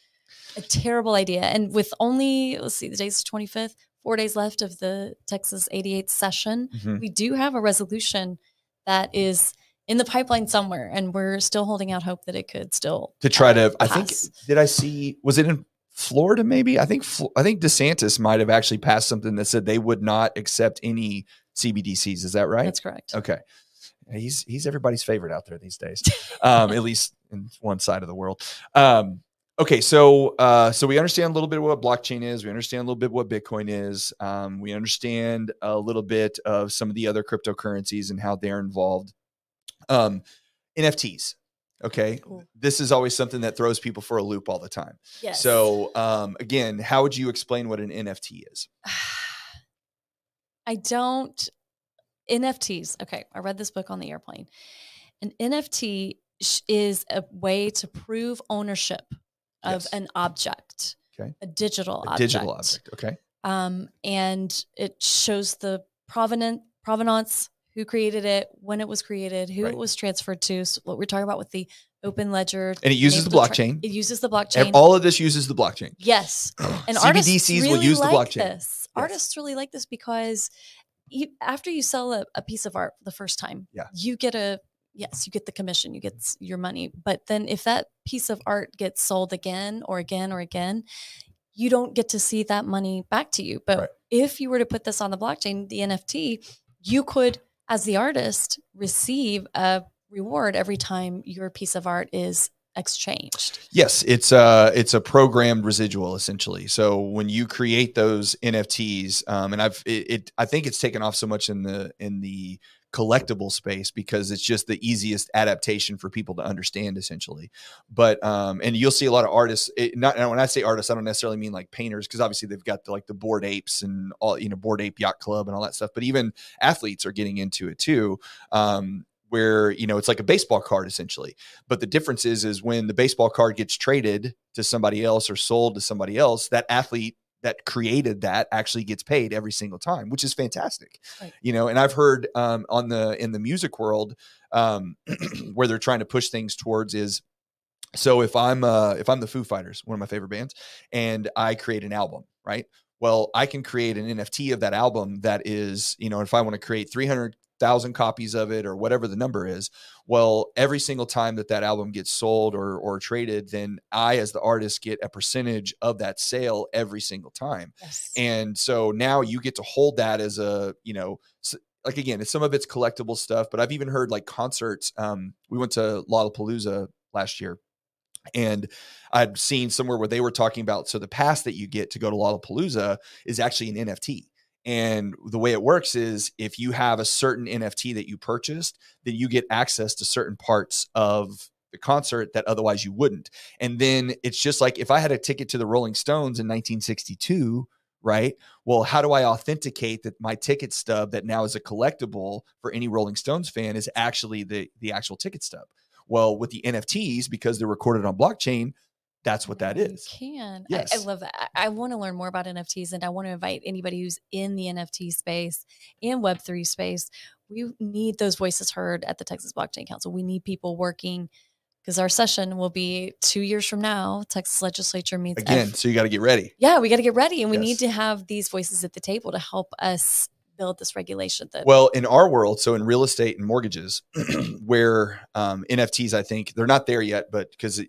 a terrible idea. And with only, let's see, the day's 25th, four days left of the Texas 88 session, mm-hmm. we do have a resolution that is in the pipeline somewhere. And we're still holding out hope that it could still to try to, pass. I think, did I see, was it in Florida, maybe I think I think DeSantis might have actually passed something that said they would not accept any CBDCs. Is that right? That's correct. Okay, he's he's everybody's favorite out there these days, um, at least in one side of the world. Um, okay, so uh, so we understand a little bit what blockchain is. We understand a little bit what Bitcoin is. Um, we understand a little bit of some of the other cryptocurrencies and how they're involved. Um, NFTs. Okay. Cool. This is always something that throws people for a loop all the time. Yes. So, um, again, how would you explain what an NFT is? <sighs> I don't. NFTs. Okay. I read this book on the airplane. An NFT is a way to prove ownership of yes. an object. Okay. A digital a object. Digital object. Okay. Um, and it shows the provenance provenance who created it, when it was created, who right. it was transferred to. So what we're talking about with the open ledger. And it uses the blockchain. it uses the blockchain. All of this uses the blockchain. Yes. <clears throat> And CBDCs really will use like the blockchain. This. Yes. Artists really like this because you, after you sell a, a, piece of art the first time, yeah. you get a yes, you get the commission, you get your money. But then if that piece of art gets sold again or again or again, you don't get to see that money back to you. But right. if you were to put this on the blockchain, the NFT, you could as the artist receive a reward every time your piece of art is exchanged. Yes, it's a it's a programmed residual essentially. So when you create those NFTs, um, and I've it, it, I think it's taken off so much in the in the collectible space because it's just the easiest adaptation for people to understand essentially. But um and you'll see a lot of artists it, not when i say artists i don't necessarily mean like painters because obviously they've got the, like the bored apes and all you know bored ape yacht club and all that stuff but even athletes are getting into it too um where you know it's like a baseball card essentially. But the difference is is when the baseball card gets traded to somebody else or sold to somebody else that athlete that created that actually gets paid every single time, which is fantastic. Right. You know, and I've heard um, on the in the music world um, <clears throat> where they're trying to push things towards is so if I'm uh, if I'm the Foo Fighters, one of my favorite bands, and I create an album, right? Well, I can create an NFT of that album that is, you know, if I want to create 300 thousand copies of it or whatever the number is well every single time that that album gets sold or or traded then i as the artist get a percentage of that sale every single time yes. and so now you get to hold that as a you know like again it's some of it's collectible stuff but i've even heard like concerts um we went to lollapalooza last year and I'd seen somewhere where they were talking about so the pass that you get to go to Lollapalooza is actually an NFT. And the way it works is if you have a certain NFT that you purchased, then you get access to certain parts of the concert that otherwise you wouldn't. And then it's just like if I had a ticket to the Rolling Stones in 1962, right? Well, how do I authenticate that my ticket stub that now is a collectible for any Rolling Stones fan is actually the the actual ticket stub? Well, with the NFTs because they're recorded on blockchain, that's what that is. You can. I- Yes. I, love that. I, I want to learn more about NFTs and I want to invite anybody who's in the NFT space and Web3 space. We need those voices heard at the Texas Blockchain Council. We need people working because our session will be two years from now. Texas legislature meets Again, ev- so you got to get ready. yeah, we got to get ready and we Yes. need to have these voices at the table to help us build this regulation that Well, in our world, so in real estate and mortgages, <clears throat> where um, NFTs, I think they're not there yet, but because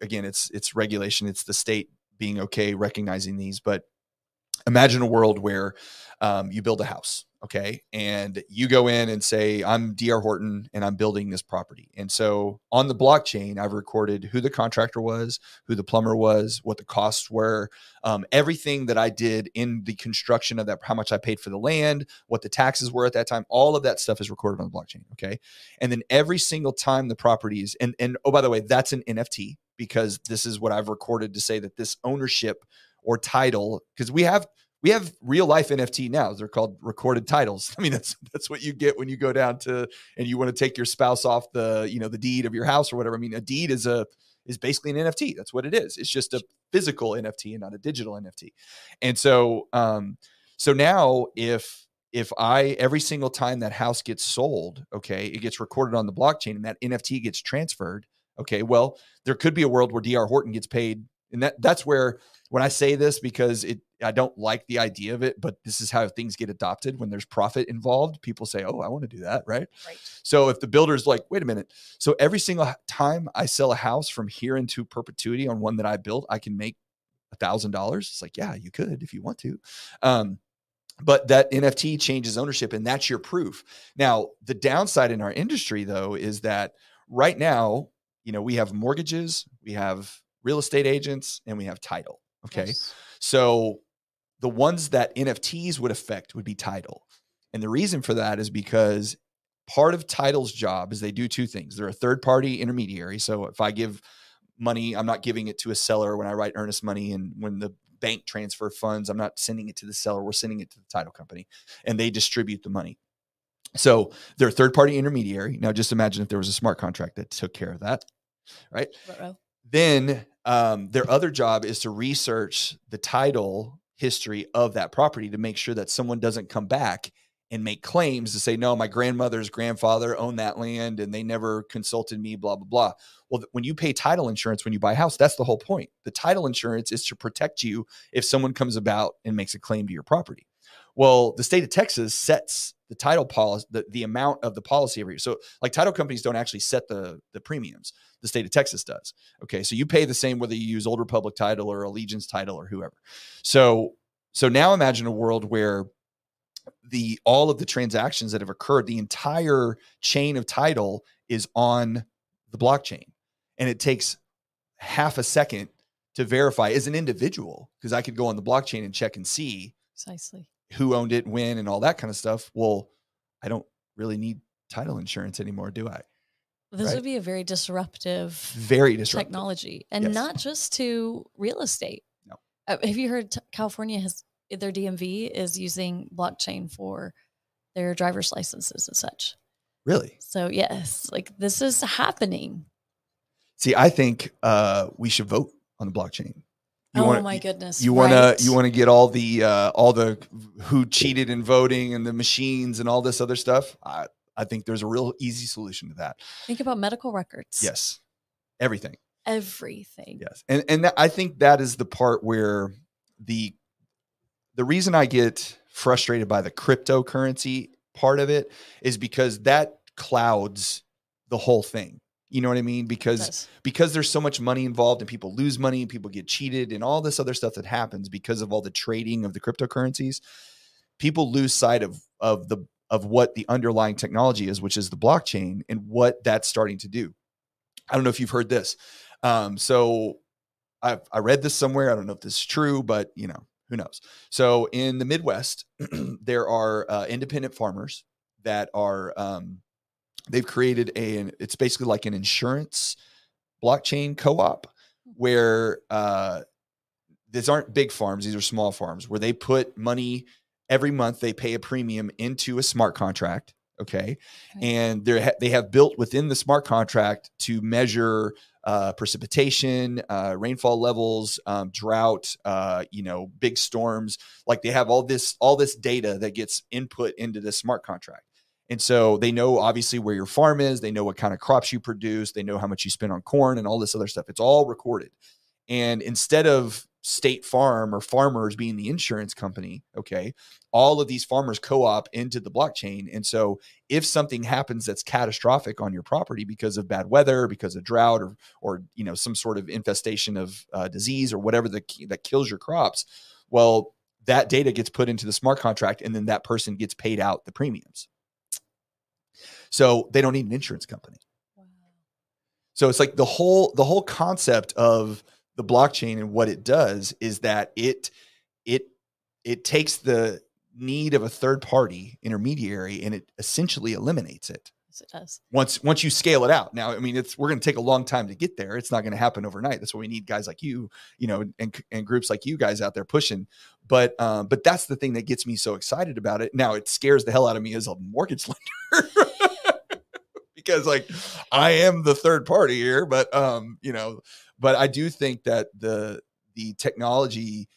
again, it's it's regulation, it's the state being okay recognizing these. But imagine a world where um, you build a house, okay, and you go in and say, "I'm D.R. Horton, and I'm building this property." And so on the blockchain, I've recorded who the contractor was, who the plumber was, what the costs were, um, everything that I did in the construction of that, how much I paid for the land, what the taxes were at that time. All of that stuff is recorded on the blockchain. Okay. And then every single time the properties, and, and oh, by the way, that's an NFT because this is what I've recorded to say that this ownership or title, because we have, we have real life NFT now. They're called recorded titles. <laughs> I mean, that's that's what you get when you go down to and you want to take your spouse off the, you know, the deed of your house or whatever. I mean, a deed is a is basically an NFT. That's what it is. It's just a physical NFT and not a digital NFT. And so um so now if if I every single time that house gets sold, okay, it gets recorded on the blockchain and that NFT gets transferred, okay, well, there could be a world where DR Horton gets paid and that that's where when I say this because it I don't like the idea of it, but this is how things get adopted when there's profit involved. People say, "Oh, I want to do that," right? right. So if the builder's like, "Wait a minute," so every single time I sell a house from here into perpetuity on one that I built, I can make a thousand dollars. It's like, yeah, you could if you want to. Um, but that NFT changes ownership, and that's your proof. Now, the downside in our industry, though, is that right now, you know, we have mortgages, we have real estate agents, and we have title. Okay. Yes. So the ones that NFTs would affect would be title. And the reason for that is because part of title's job is they do two things. They're a third party intermediary. So if I give money, I'm not giving it to a seller when I write earnest money and when the bank transfer funds, I'm not sending it to the seller, we're sending it to the title company and they distribute the money. So they're a third party intermediary. Now just imagine if there was a smart contract that took care of that, right? Ruh-roh. then um, their other job is to research the title history of that property to make sure that someone doesn't come back and make claims to say no my grandmother's grandfather owned that land and they never consulted me blah blah blah well when you pay title insurance when you buy a house that's the whole point the title insurance is to protect you if someone comes about and makes a claim to your property well the state of texas sets the title policy the, the amount of the policy every year so like title companies don't actually set the the premiums the state of texas does Okay, so you pay the same whether you use Old Republic title or Allegiance title or whoever. So so now imagine a world where the all of the transactions that have occurred, the entire chain of title is on the blockchain, and it takes half a second to verify as an individual because I could go on the blockchain and check and see Precisely. Who owned it, when, and all that kind of stuff. Well, I don't really need title insurance anymore, do I? This Right. would be a very disruptive Very disruptive. technology and Yes. not just to real estate. No. Uh, have you heard t- California has their DMV is using blockchain for their driver's licenses and such. Really? So yes, like this is happening. See, I think uh, we should vote on the blockchain. Oh wanna- my goodness. You want right. to you want to get all the uh, all the who cheated in voting and the machines and all this other stuff. I I think there's a real easy solution to that. think about medical records. Yes, everything. Everything. Yes, and and that, I think that is the part where the the reason I get frustrated by the cryptocurrency part of it is because that clouds the whole thing. You know what I mean? Because because there's so much money involved and people lose money and people get cheated and all this other stuff that happens because of all the trading of the cryptocurrencies people lose sight of of the of what the underlying technology is which is the blockchain and what that's starting to do. I don't know if you've heard this. Um, so I've, I read this somewhere. I don't know if this is true but you know who knows? So in the midwest <clears throat> there are uh, independent farmers that are um, they've created a an- it's basically like an insurance blockchain co-op where uh, these aren't big farms these are small farms where they put money every month they pay a premium into a smart contract okay Okay. and they they have built within the smart contract to measure uh, precipitation, uh, rainfall levels, um, drought, uh, you know, big storms. Like they have all this all this data that gets input into this smart contract. And so they know obviously where your farm is, they know what kind of crops you produce, they know how much you spend on corn and all this other stuff. It's all recorded. And instead of State Farm or farmers being the insurance company, okay, all of these farmers co op into the blockchain. And so if something happens that's catastrophic on your property because of bad weather, because of drought, or, or you know, some sort of infestation of uh, disease or whatever the, that kills your crops, well, that data gets put into the smart contract and then that person gets paid out the premiums. So they don't need an insurance company. Wow. So it's like the whole the whole concept of the blockchain and what it does is that it it it takes the need of a third party intermediary and it essentially eliminates it. Yes, it does. Once once you scale it out. Now, I mean, it's we're going to take a long time to get there. It's not going to happen overnight. That's why we need guys like you, you know, and and groups like you guys out there pushing. But um, but that's the thing that gets me so excited about it. Now, it scares the hell out of me as a mortgage <laughs> lender. Because like I am the third party here, but um, you know, but I do think that the the technology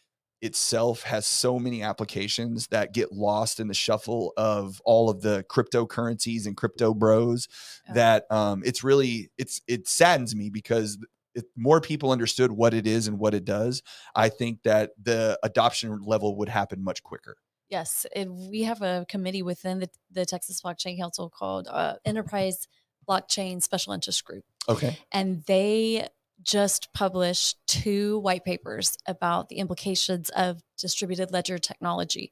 itself has so many applications that get lost in the shuffle of all of the cryptocurrencies and crypto bros oh. that um, it's really it's it saddens me because if more people understood what it is and what it does i think that the adoption level would happen much quicker yes it, we have a committee within the, the texas blockchain council called uh, enterprise blockchain special interest group okay and they just published two white papers about the implications of distributed ledger technology.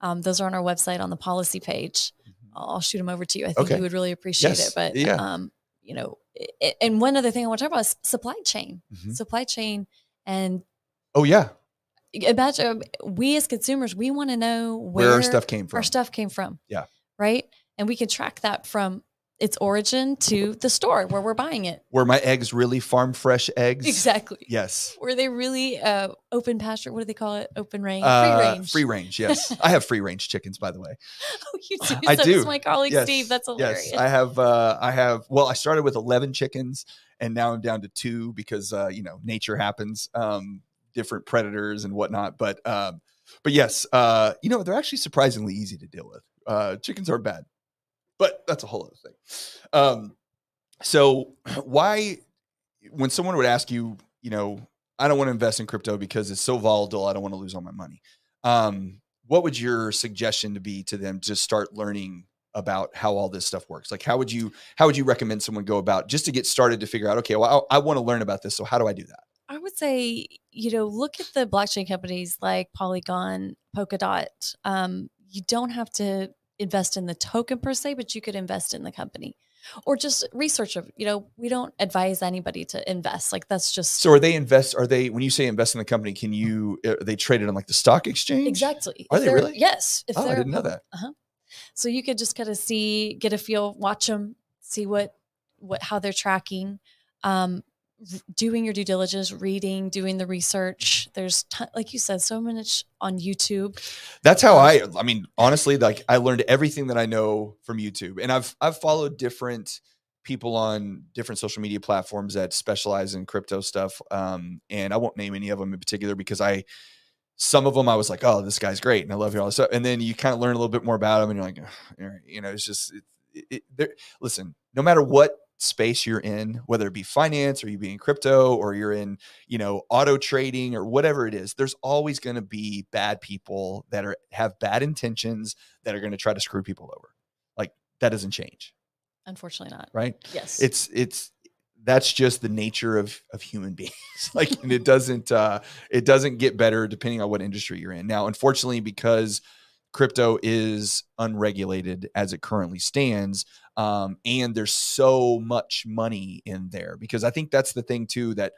Um, those are on our website on the policy page. Mm-hmm. I'll shoot them over to you. I think okay. you would really appreciate yes. it. But yeah. um, you know, it, and one other thing I want to talk about is supply chain, mm-hmm. supply chain, and oh yeah, imagine we as consumers we want to know where, where our stuff came from. Our stuff came from. Yeah. Right. And we can track that from its origin to the store where we're buying it. Were my eggs really farm fresh eggs? Exactly. Yes. Were they really uh, open pasture? What do they call it? Open range? Uh, free range. Free range. Yes. <laughs> I have free range chickens, by the way. <laughs> Oh, you do. <laughs> I so do. my colleague yes. Steve. That's hilarious. Yes. I have. Uh, I have. Well, I started with eleven chickens, and now I'm down to two because uh, you know nature happens, um, different predators and whatnot. But um, but yes, uh, you know they're actually surprisingly easy to deal with. Uh, chickens are bad but that's a whole other thing. Um, so <clears throat> why, when someone would ask you, you know, I don't want to invest in crypto because it's so volatile, I don't want to lose all my money. Um, what would your suggestion to be to them to start learning about how all this stuff works? Like, how would you how would you recommend someone go about just to get started to figure out? Okay, well, I, I want to learn about this, so how do I do that? I would say, you know, look at the blockchain companies like Polygon, Polkadot. Um, you don't have to invest in the token per se, but you could invest in the company or just research of you know we don't advise anybody to invest like that's just so are they invest are they when you say invest in the company can you are they traded on like the stock exchange exactly are if they really yes if oh, i didn't know that uh-huh. so you could just kind of see get a feel watch them see what what how they're tracking um doing your due diligence, reading, doing the research. There's, ton, like you said, so much on YouTube. That's how I. I mean, honestly, like I learned everything that I know from YouTube, and I've I've followed different people on different social media platforms that specialize in crypto stuff. Um, and I won't name any of them in particular because I. Some of them I was like, oh, this guy's great, and I love you all this stuff. And then you kind of learn a little bit more about them, and you're like, you know, it's just, it, it, listen, no matter what space you're in, whether it be finance or you be in crypto or you're in, you know, auto trading or whatever it is, there's always going to be bad people that are have bad intentions that are going to try to screw people over. Like that doesn't change. Unfortunately not. Right? Yes. It's it's that's just the nature of of human <laughs> beings. like and it <laughs> doesn't uh it doesn't get better depending on what industry you're in. Now, unfortunately because crypto is unregulated as it currently stands um, and there's so much money in there because i think that's the thing too that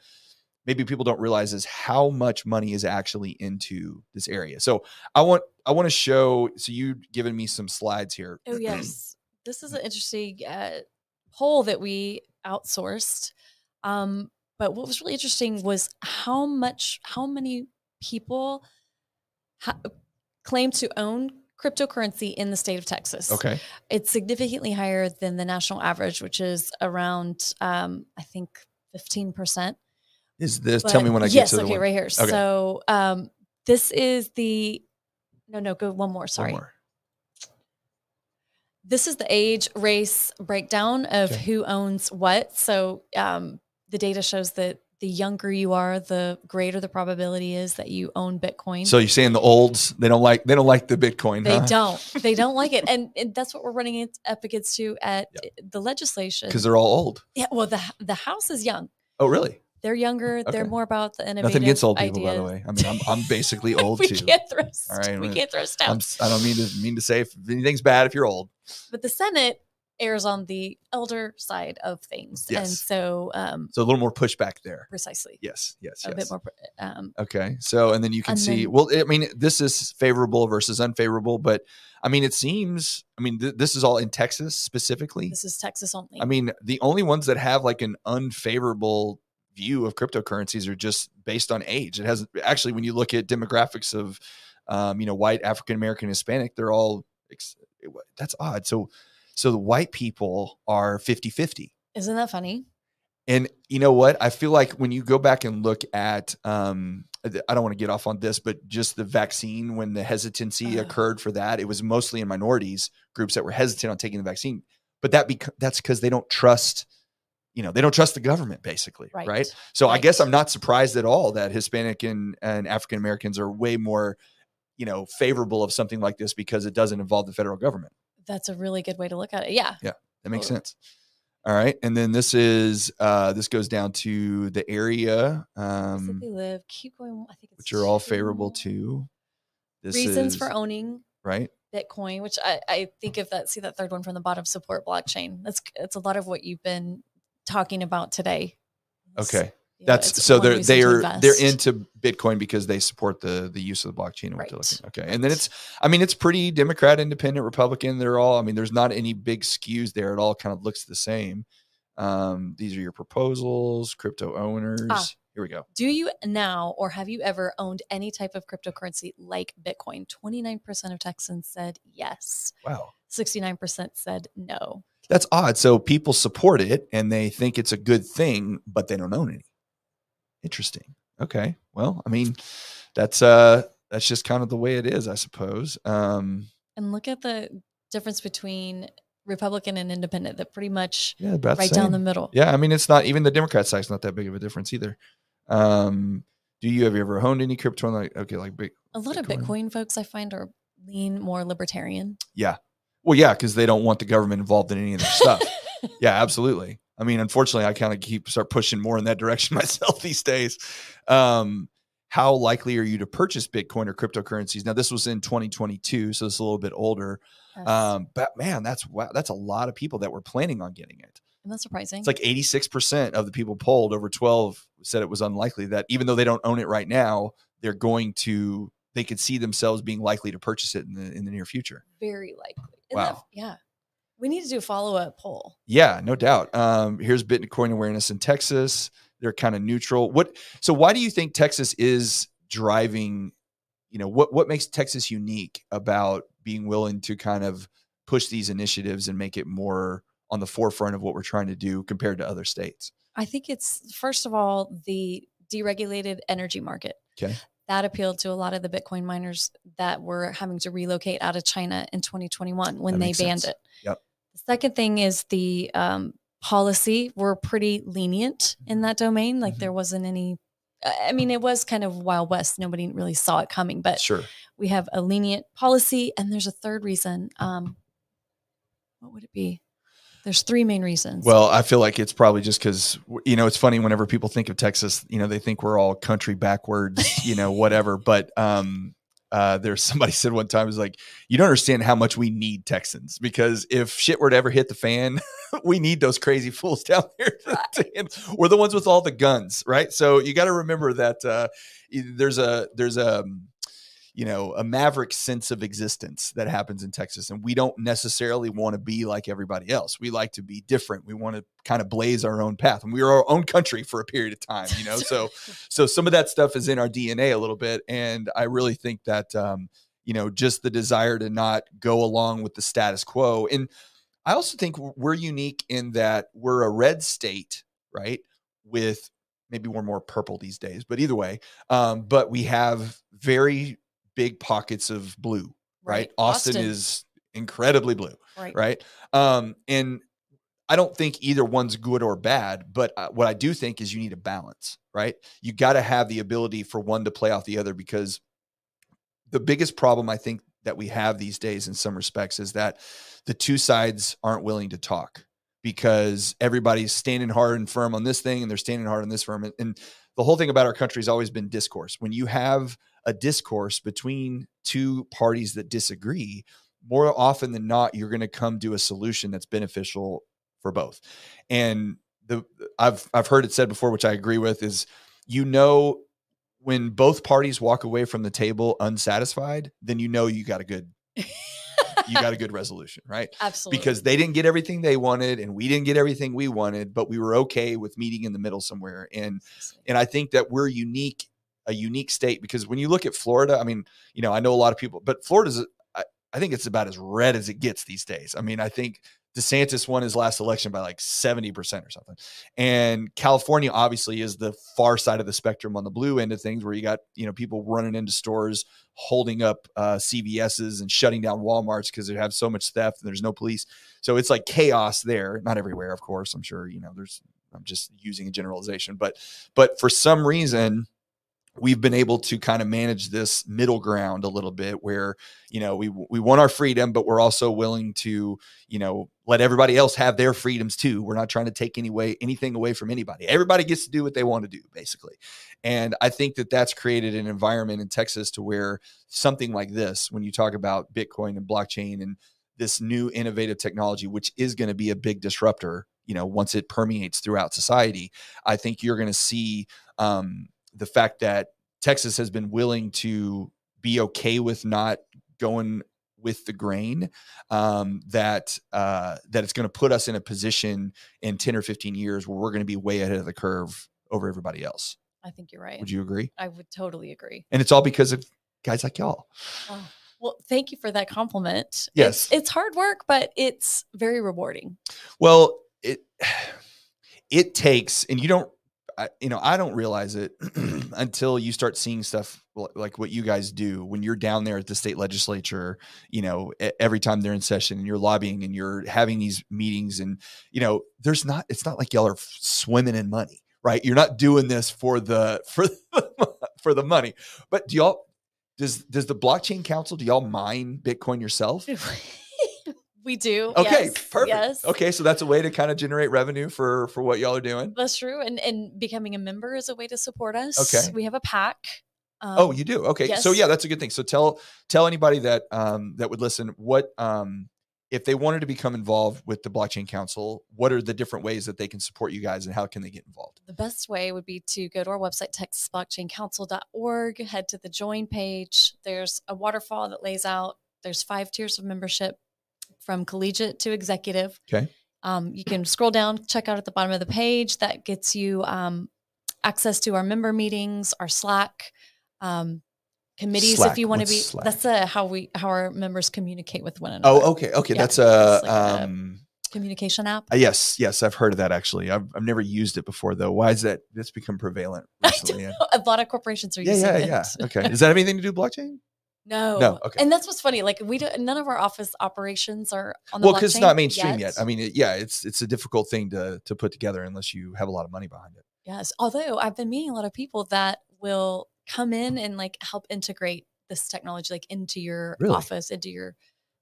maybe people don't realize is how much money is actually into this area. So i want i want to show so you given me some slides here. Oh <clears throat> yes. This is an interesting uh, poll that we outsourced um, but what was really interesting was how much how many people ha- claim to own cryptocurrency in the state of Texas. Okay. It's significantly higher than the national average, which is around, um, I think, 15%. Is this? But- tell me when I get yes, to the okay, one. right here. So um, this is the no, no, go one more. One Sorry. more. This is the age race breakdown of Okay. who owns what. So um, the data shows that the younger you are, the greater the probability is that you own Bitcoin. So you're saying the olds they don't like they don't like the Bitcoin? they huh? don't. <laughs> They don't like it, and, and that's what we're running up against to at the legislation. because they're all old. yeah, well, the the House is young. Oh, really? They're younger. They're more about the innovative Nothing against old people, by the way. I mean, I'm I'm basically <laughs> old we too. can't throw. All right, we well, can't throw I'm, stones. s- I don't mean to mean to say if anything's bad if you're old. but the Senate errs on the elder side of things, and so um, So a little more pushback there. precisely Yes, yes, a yes. bit more. Um, Okay. So, and then you can see, then- well, I mean, this is favorable versus unfavorable, but I mean, it seems, I mean, th- this is all in Texas specifically. this is Texas only. I mean, the only ones that have like an unfavorable view of cryptocurrencies are just based on age. It has actually, when you look at demographics of, um, you know, white, African American, Hispanic, they're all, ex- that's odd. So, so the white people are 50 50. Isn't that funny? And you know what? I feel like when you go back and look at, um, I don't want to get off on this, but just the vaccine, when the hesitancy Uh. occurred for that, it was mostly in minorities groups that were hesitant on taking the vaccine. But that bec- that's because they don't trust, you know, they don't trust the government, basically, right? Right. So I guess I'm not surprised at all that Hispanic and, and African Americans are way more, you know, favorable of something like this because it doesn't involve the federal government. That's a really good way to look at it. Yeah. Yeah. That makes Totally. sense. All right, and then this is uh, this goes down to the area, um, Mississippi live. Keep going. I think it's which are all favorable to. This reasons is, for owning right. Bitcoin, which I, I think if that see that third one from the bottom, support blockchain. That's it's a lot of what you've been talking about today. It's, Okay, you that's so they're they are they're into Bitcoin because they support the the use of the blockchain. and what they're Right, Okay, and then it's I mean it's pretty Democrat, Independent, Republican. They're all I mean there's not any big skews there. It all kind of looks the same. Um, these are your proposals, crypto owners. Ah. Here we go. Do you now or have you ever owned any type of cryptocurrency like Bitcoin? 29% of Texans said yes. Wow. 69% said no. That's odd. So people support it and they think it's a good thing, but they don't own any. Interesting. Okay. Well, I mean, that's uh that's just kind of the way it is, I suppose. Um And look at the difference between Republican and independent that pretty much yeah, about right down the middle. Yeah, I mean it's not even the Democrat side's not that big of a difference either. Um do you have you ever owned any crypto like okay, like big A lot of Bitcoin. Bitcoin folks I find are lean more libertarian. Yeah. Well, yeah, because they don't want the government involved in any of their stuff. <laughs> yeah, absolutely. I mean, unfortunately, I kind of keep start pushing more in that <laughs> direction myself these days. Um, how likely are you to purchase Bitcoin or cryptocurrencies? Now, this was in 2022, so it's a little bit older. Yes. Um, but man, that's wow, that's a lot of people that were planning on getting it. Isn't that surprising? It's like 86% of the people polled over 12 said it was unlikely that even though they don't own it right now, they're going to they could see themselves being likely to purchase it in the in the near future. very likely. Isn't that- Wow. yeah. We need to do a follow up poll. Yeah, no doubt. Um, here's Bitcoin awareness in Texas. They're kind of neutral. What? So why do you think Texas is driving? You know, what what makes Texas unique about being willing to kind of push these initiatives and make it more on the forefront of what we're trying to do compared to other states? I think it's first of all the deregulated energy market. Okay. That appealed to a lot of the Bitcoin miners that were having to relocate out of China in 2021 when they banned sense. it. Yep. The second thing is the um, policy. We're pretty lenient in that domain. Like Mhm. there wasn't any. I I mean, it was kind of Wild West. Nobody really saw it coming, but Sure. we have a lenient policy. And there's a third reason. Um, what would it be? There's three main reasons. Well, I feel like it's probably just because you know it's funny whenever people think of Texas, you know they think we're all country backwards, you know <laughs> whatever. But um, uh, there's <laughs> somebody said one time is like you don't understand how much we need Texans because if shit were to ever hit the fan, <laughs> we need those crazy fools down there. handle- we're the ones with all the guns, right? So you got to remember that uh, there's a there's a you know, a maverick sense of existence that happens in Texas. And we don't necessarily want to be like everybody else. We like to be different. We want to kind of blaze our own path. And we are our own country for a period of time, you know. So <laughs> so some of that stuff is in our DNA a little bit. And I really think that um, you know, just the desire to not go along with the status quo. And I also think we're unique in that we're a red state, right? with maybe we're more purple these days, but either way, um, but we have very big pockets of blue, right? Austin, Austin. is incredibly blue, Right. right? Um, and I don't think either one's good or bad, but uh, what I do think is you need a balance, right? You got to have the ability for one to play off the other because the biggest problem I think that we have these days in some respects is that the two sides aren't willing to talk because everybody's standing hard and firm on this thing and they're standing hard on this firm. And, and the whole thing about our country has always been discourse. When you have a discourse between two parties that disagree, more often than not, you're going to come to a solution that's beneficial for both. And the I've I've heard it said before, which I agree with, is you know when both parties walk away from the table unsatisfied, then you know you got a good you got a good resolution, right? <laughs> Absolutely. Because they didn't get everything they wanted and we didn't get everything we wanted, but we were okay with meeting in the middle somewhere. And and I think that we're unique, a unique state because when you look at Florida, I mean, you know, I know a lot of people, but Florida's I, I think it's about as red as it gets these days. I mean, I think DeSantis won his last election by like 70% or something. And California obviously is the far side of the spectrum on the blue end of things where you got, you know, people running into stores, holding up uh, CVS's and shutting down Walmarts because they have so much theft and there's no police. So it's like chaos there. Not everywhere, of course. I'm sure, you know, there's I'm just using a generalization, but but for some reason we've been able to kind of manage this middle ground a little bit where you know we we want our freedom but we're also willing to you know let everybody else have their freedoms too. We're not trying to take any way anything away from anybody. Everybody gets to do what they want to do basically. And i think that that's created an environment in texas to where something like this when you talk about bitcoin and blockchain and this new innovative technology which is going to be a big disruptor you know once it permeates throughout society i think you're going to see um, the fact that Texas has been willing to be okay with not going with the grain um, that uh, that it's going to put us in a position in 10 or 15 years where we're going to be way ahead of the curve over everybody else. I think you're right. Would you agree? I would totally agree. And it's all because of guys like y'all. Oh, well, thank you for that compliment. Yes. It's, it's hard work, but it's very rewarding. Well, it <sighs> it takes, and you don't, I, you know, I don't realize it <clears throat> until you start seeing stuff like what you guys do when you're down there at the state legislature. You know, every time they're in session and you're lobbying and you're having these meetings, and you know, there's not. It's not like y'all are swimming in money, right? You're not doing this for the <laughs> for the, for the money. But do y'all? Does does the blockchain council? Do y'all mine Bitcoin yourself? <laughs> we do. Okay, yes, perfect. Yes. Okay, so that's a way to kind of generate revenue for for what y'all are doing. That's true. And and becoming a member is a way to support us. Okay. We have a pack. Um, oh, you do. Okay, so yeah, that's a good thing. So tell tell anybody that um that would listen what um if they wanted to become involved with the blockchain council, what are the different ways that they can support you guys and how can they get involved? the best way would be to go to our website, texasblockchaincouncil.org, head to the join page. There's a waterfall that lays out, there's five tiers of membership from collegiate to executive. Okay. Um, you can scroll down, check out at the bottom of the page. That gets you um, access to our member meetings, our Slack, um, committees Slack. if you want to be. Slack? That's uh, how we how our members communicate with one another. Oh, okay. Okay, Yeah, that's a it's like a- um communication app. uh, yes, yes, I've heard of that actually. I've, I've never used it before though. Why is that that's become prevalent <laughs> I recently? don't know. A lot of corporations are Yeah, using yeah, it. yeah. Okay. Does that have anything to do with blockchain? No. No, okay. And that's what's funny. Like we don't. None of our office operations are on the Well, because it's not mainstream yet. I mean, it, yeah, it's it's a difficult thing to to put together unless you have a lot of money behind it. yes. Although I've been meeting a lot of people that will come in and like help integrate this technology like into your Really? office, into your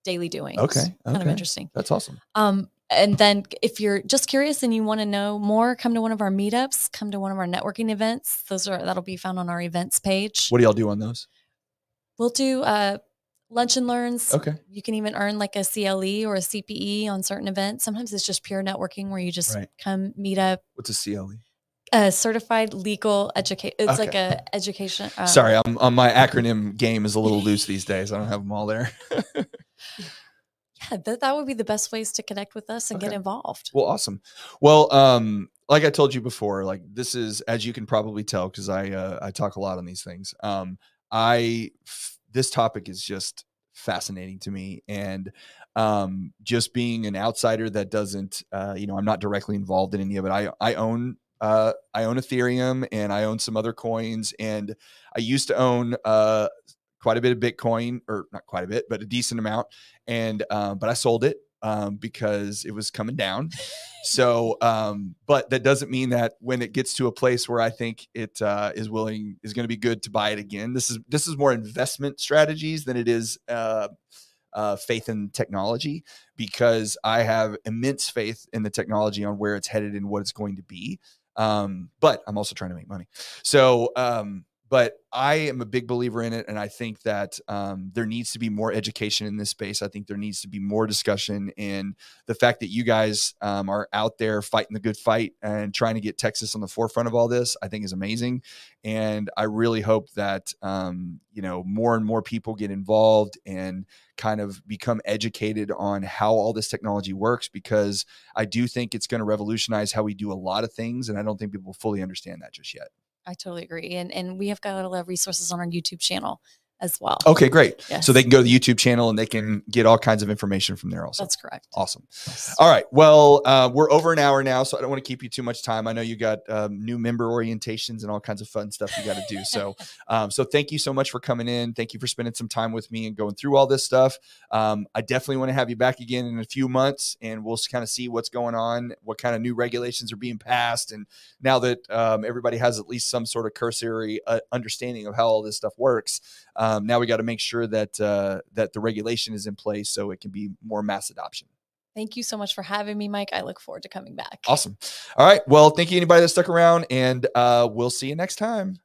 daily doings. Okay, Kind of interesting. That's awesome. Um, and then if you're just curious and you want to know more, come to one of our meetups, come to one of our networking events. Those are that'll be found on our events page. What do y'all do on those? We'll do uh lunch and learns. Okay. You can even earn like a CLE or a CPE on certain events. Sometimes it's just pure networking where you just Right. come meet up. What's a CLE? A certified legal educate. It's like a education. um, Sorry, I'm, um, my acronym game is a little loose these days. I don't have them all there. <laughs> Yeah, that, that would be the best ways to connect with us and get involved. Well, awesome. Well, um, like I told you before, like this is as you can probably tell because I uh, I talk a lot on these things. Um, I this topic is just fascinating to me, and um, just being an outsider that doesn't, uh, you know, I'm not directly involved in any of it. I I own uh, I own Ethereum and I own some other coins, and I used to own uh, quite a bit of Bitcoin, or not quite a bit, but a decent amount. And um, but I sold it um, because it was coming down. <laughs> So, um, but that doesn't mean that when it gets to a place where I think it uh, is willing is going to be good to buy it again. This is this is more investment strategies than it is. Uh, uh, faith in technology because I have immense faith in the technology on where it's headed and what it's going to be. Um, but I'm also trying to make money. So, um, but I am a big believer in it, and I think that um, there needs to be more education in this space. I think there needs to be more discussion, and the fact that you guys um, are out there fighting the good fight and trying to get Texas on the forefront of all this, I think is amazing. And I really hope that um, you know more and more people get involved and kind of become educated on how all this technology works, because I do think it's going to revolutionize how we do a lot of things, and I don't think people fully understand that just yet. I totally agree. And and we have got a lot of resources on our YouTube channel as well. Okay, great. Yes. So they can go to the YouTube channel and they can get all kinds of information from there also. That's correct. Awesome. Yes. All right. Well, uh, we're over an hour now, so I don't want to keep you too much time. I know you got um, new member orientations and all kinds of fun stuff you got to do. So, <laughs> um, so thank you so much for coming in. Thank you for spending some time with me and going through all this stuff. Um, I definitely want to have you back again in a few months, and we'll kind of see what's going on, what kind of new regulations are being passed, and now that um, everybody has at least some sort of cursory uh, understanding of how all this stuff works. Um, now we got to make sure that uh, that the regulation is in place so it can be more mass adoption. Thank you so much for having me, Mike. I look forward to coming back. Awesome. All right. Well, thank you, anybody that stuck around, and uh, we'll see you next time.